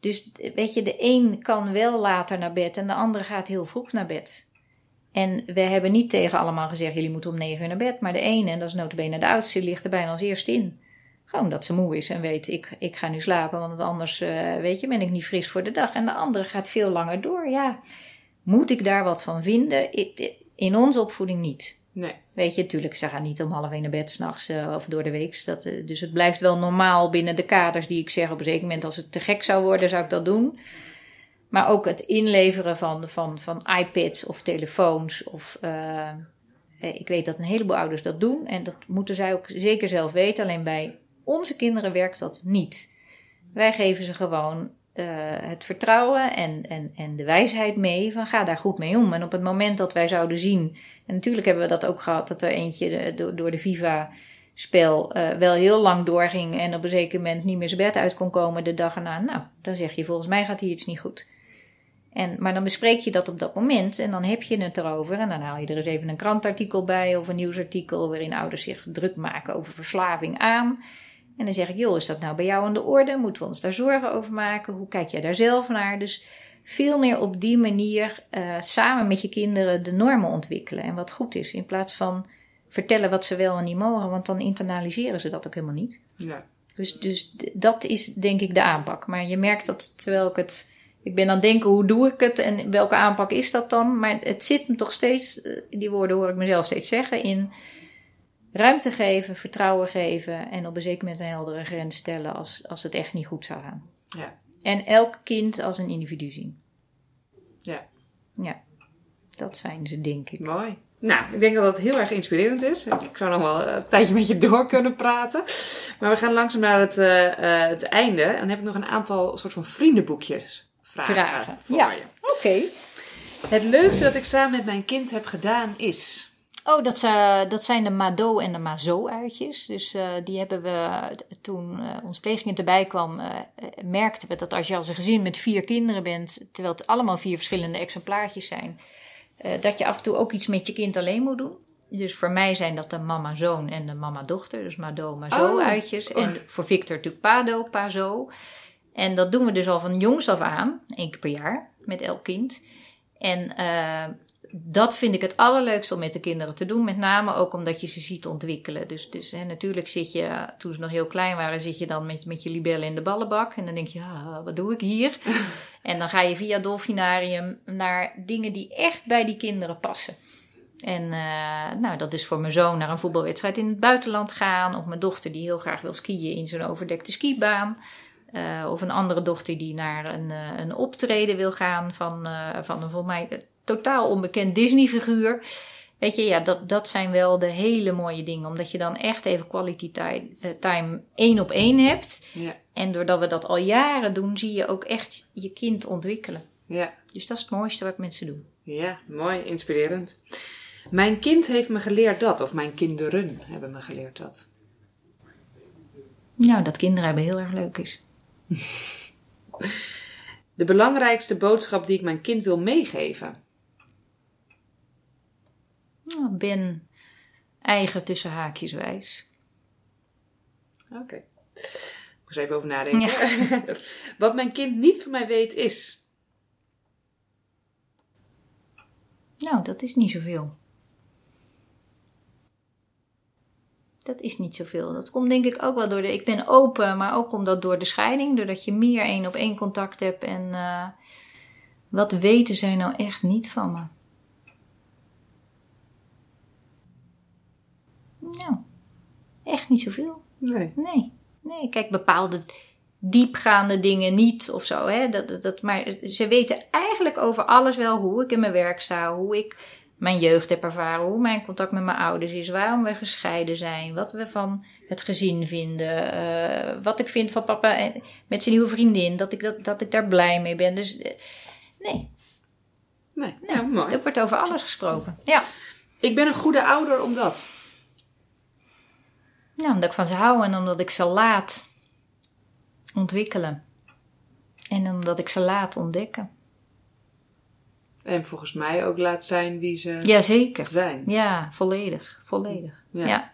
Dus weet je, de een kan wel later naar bed en de andere gaat heel vroeg naar bed. En we hebben niet tegen allemaal gezegd, jullie moeten om negen uur naar bed. Maar de ene, en dat is notabene de oudste, ligt er bijna als eerste in. Gewoon dat ze moe is en weet, ik, ik ga nu slapen, want anders, uh, weet je, ben ik niet fris voor de dag. En de andere gaat veel langer door. Ja, moet ik daar wat van vinden? In onze opvoeding niet. Nee. Weet je, natuurlijk, ze gaan niet om half één naar bed s'nachts uh, of door de week. Dat, uh, dus het blijft wel normaal binnen de kaders die ik zeg. Op een zeker moment, als het te gek zou worden, zou ik dat doen. Maar ook het inleveren van, van, van iPads of telefoons. Of, uh, ik weet dat een heleboel ouders dat doen. En dat moeten zij ook zeker zelf weten. Alleen bij onze kinderen werkt dat niet. Wij geven ze gewoon eh, het vertrouwen en, en, en de wijsheid mee van ga daar goed mee om. En op het moment dat wij zouden zien, en natuurlijk hebben we dat ook gehad, dat er eentje eh, door, door de FIFA spel eh, wel heel lang doorging en op een zeker moment niet meer zijn bed uit kon komen de dag erna. Nou, dan zeg je volgens mij gaat hier iets niet goed. En, maar dan bespreek je dat op dat moment en dan heb je het erover. En dan haal je er eens even een krantartikel bij of een nieuwsartikel waarin ouders zich druk maken over verslaving aan. En dan zeg ik, joh, is dat nou bij jou aan de orde? Moeten we ons daar zorgen over maken? Hoe kijk jij daar zelf naar? Dus veel meer op die manier uh, samen met je kinderen de normen ontwikkelen en wat goed is. In plaats van vertellen wat ze wel en niet mogen, want dan internaliseren ze dat ook helemaal niet. Ja. Dus, dus dat is denk ik de aanpak. Maar je merkt dat terwijl ik het. Ik ben aan het denken, hoe doe ik het en welke aanpak is dat dan? Maar het zit me toch steeds, eh, die woorden hoor ik mezelf steeds zeggen, in ruimte geven, vertrouwen geven en op een zeker moment een heldere grens stellen als, als het echt niet goed zou gaan. Ja. En elk kind als een individu zien. Ja. Ja, dat zijn ze, denk ik. Mooi. Nou, ik denk dat dat heel erg inspirerend is. Ik zou nog wel een tijdje met je door kunnen praten. Maar we gaan langzaam naar het, uh, uh, het einde. En dan heb ik nog een aantal soort van vriendenboekjes vragen, Vragen. voor Ja. je. Oké. Het leukste dat ik samen met mijn kind heb gedaan is... Oh, dat, eh, dat zijn de Mado en de Mazo-uitjes. Dus eh, die hebben we toen eh, ons pleegkind erbij kwam, merkten we dat als je als een gezin met vier kinderen bent, terwijl het allemaal vier verschillende exemplaartjes zijn, eh, dat je af en toe ook iets met je kind alleen moet doen. Dus voor mij zijn dat de mama-zoon en de mama-dochter, dus Mado, Mazo-uitjes. En voor Victor natuurlijk Pado, Pazo. En dat doen we dus al van jongs af aan, één keer per jaar, met elk kind. En eh, dat vind ik het allerleukste om met de kinderen te doen. Met name ook omdat je ze ziet ontwikkelen. Dus, dus hè, natuurlijk zit je, toen ze nog heel klein waren, zit je dan met, met je libellen in de ballenbak. En dan denk je, ah, wat doe ik hier? [laughs] en dan ga je via Dolfinarium naar dingen die echt bij die kinderen passen. En eh, nou, dat is voor mijn zoon naar een voetbalwedstrijd in het buitenland gaan. Of mijn dochter die heel graag wil skiën in zo'n overdekte skibaan. Eh, of een andere dochter die naar een, eh, een optreden wil gaan van, eh, van een volgens mij totaal onbekend Disney-figuur. Weet je, ja, dat, dat zijn wel de hele mooie dingen. Omdat je dan echt even quality time, één op één hebt. Ja. En doordat we dat al jaren doen, zie je ook echt je kind ontwikkelen. Ja. Dus dat is het mooiste wat ik met ze doe. Ja, mooi, inspirerend. Mijn kind heeft me geleerd dat, of mijn kinderen hebben me geleerd dat. Nou, dat kinderen hebben heel erg leuk is. De belangrijkste boodschap die ik mijn kind wil meegeven. Nou, ben eigen tussen haakjes wijs. Oké. Ik moest even over nadenken. [laughs] Wat mijn kind niet van mij weet is. Nou, dat is niet zoveel. Dat is niet zoveel. Dat komt denk ik ook wel door de. Ik ben open, maar ook omdat door de scheiding, doordat je meer één op één contact hebt. En eh, wat weten zij nou echt niet van me? Nou, echt niet zoveel. Nee. Nee, nee. Kijk, bepaalde diepgaande dingen niet of zo. Hè? Dat, dat, dat, maar ze weten eigenlijk over alles wel hoe ik in mijn werk sta, hoe ik mijn jeugd heb ervaren, hoe mijn contact met mijn ouders is, waarom we gescheiden zijn, wat we van het gezin vinden, eh, wat ik vind van papa en- met zijn nieuwe vriendin, dat ik, dat, dat ik daar blij mee ben. Dus eh, nee, Nee, ja, mooi. er wordt over alles gesproken. Ja. Ik ben een goede ouder omdat. Nou, omdat ik van ze hou en omdat ik ze laat ontwikkelen. En omdat ik ze laat ontdekken. En volgens mij ook laat zijn wie ze Jazeker. zijn. Ja, volledig. Volledig. Ja. Ja.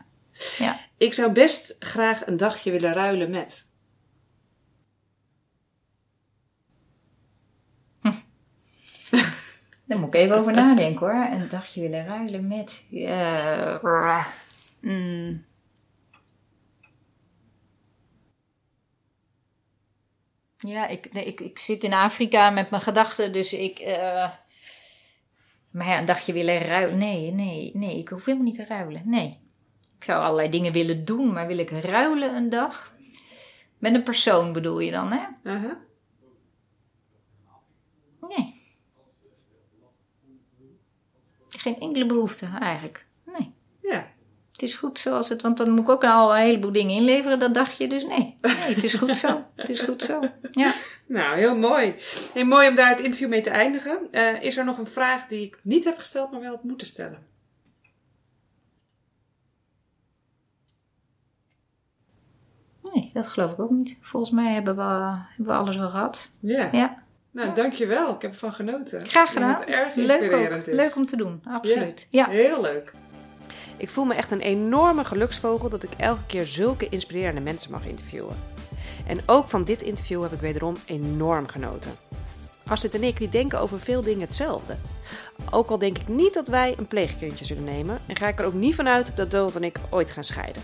ja. Ik zou best graag een dagje willen ruilen met. [laughs] Daar moet ik even over nadenken hoor. Een dagje willen ruilen met. mm. Ja, ik, nee, ik, ik zit in Afrika met mijn gedachten, dus ik. eh, maar ja, een dagje willen ruilen. Nee, nee, nee, ik hoef helemaal niet te ruilen. Nee. Ik zou allerlei dingen willen doen, maar wil ik ruilen een dag? Met een persoon bedoel je dan, hè? Uh-huh. Nee. Geen enkele behoefte eigenlijk. Nee. Ja. Het is goed zoals het... Want dan moet ik ook al een heleboel dingen inleveren, dat dacht je. Dus nee, nee het is goed zo. Het is goed zo, ja. Nou, heel mooi. Heel mooi om daar het interview mee te eindigen. Uh, is er nog een vraag die ik niet heb gesteld, maar wel had moeten stellen? Nee, dat geloof ik ook niet. Volgens mij hebben we, hebben we alles al gehad. Ja. ja. Nou, dankjewel. Ik heb ervan genoten. Graag gedaan. Erg inspirerend leuk, leuk om te doen, absoluut. Ja, heel leuk. Ik voel me echt een enorme geluksvogel dat ik elke keer zulke inspirerende mensen mag interviewen. En ook van dit interview heb ik wederom enorm genoten. Astrid en ik die denken over veel dingen hetzelfde. Ook al denk ik niet dat wij een pleegkindje zullen nemen en ga ik er ook niet vanuit dat Dood en ik ooit gaan scheiden.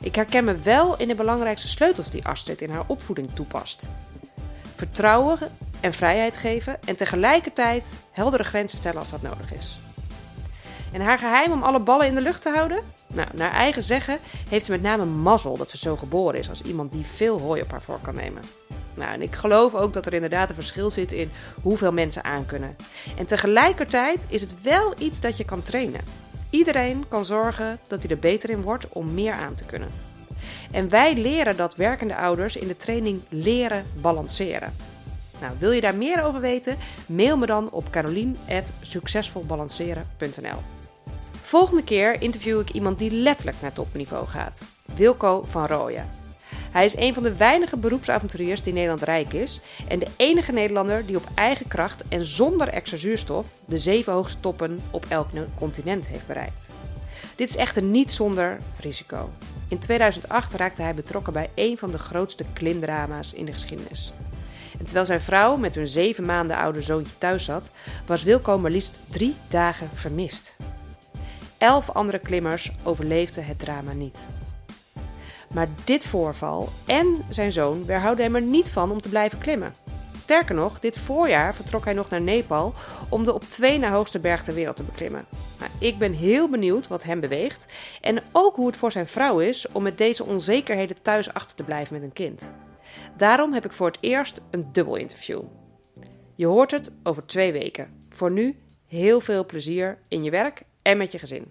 Ik herken me wel in de belangrijkste sleutels die Astrid in haar opvoeding toepast. Vertrouwen en vrijheid geven en tegelijkertijd heldere grenzen stellen als dat nodig is. En haar geheim om alle ballen in de lucht te houden? Nou, naar eigen zeggen heeft ze met name mazzel dat ze zo geboren is als iemand die veel hooi op haar voor kan nemen. Nou, en ik geloof ook dat er inderdaad een verschil zit in hoeveel mensen aankunnen. En tegelijkertijd is het wel iets dat je kan trainen. Iedereen kan zorgen dat hij er beter in wordt om meer aan te kunnen. En wij leren dat werkende ouders in de training leren balanceren. Nou, wil je daar meer over weten? Mail me dan op carolien.succesvolbalanceren.nl Volgende keer interview ik iemand die letterlijk naar topniveau gaat. Wilco van Rooyen. Hij is een van de weinige beroepsavonturiers die Nederland rijk is en de enige Nederlander die op eigen kracht en zonder extra zuurstof de zeven hoogste toppen op elk continent heeft bereikt. Dit is echter niet zonder risico. In 2008 raakte hij betrokken bij een van de grootste klimdrama's in de geschiedenis. En terwijl zijn vrouw met hun zeven maanden oude zoontje thuis zat, was Wilco maar liefst drie dagen vermist. Elf andere klimmers overleefden het drama niet. Maar dit voorval en zijn zoon weerhouden hem er niet van om te blijven klimmen. Sterker nog, dit voorjaar vertrok hij nog naar Nepal om de op twee na hoogste berg ter wereld te beklimmen. Ik ben heel benieuwd wat hem beweegt en ook hoe het voor zijn vrouw is om met deze onzekerheden thuis achter te blijven met een kind. Daarom heb ik voor het eerst een dubbel interview. Je hoort het over twee weken. Voor nu heel veel plezier in je werk en met je gezin.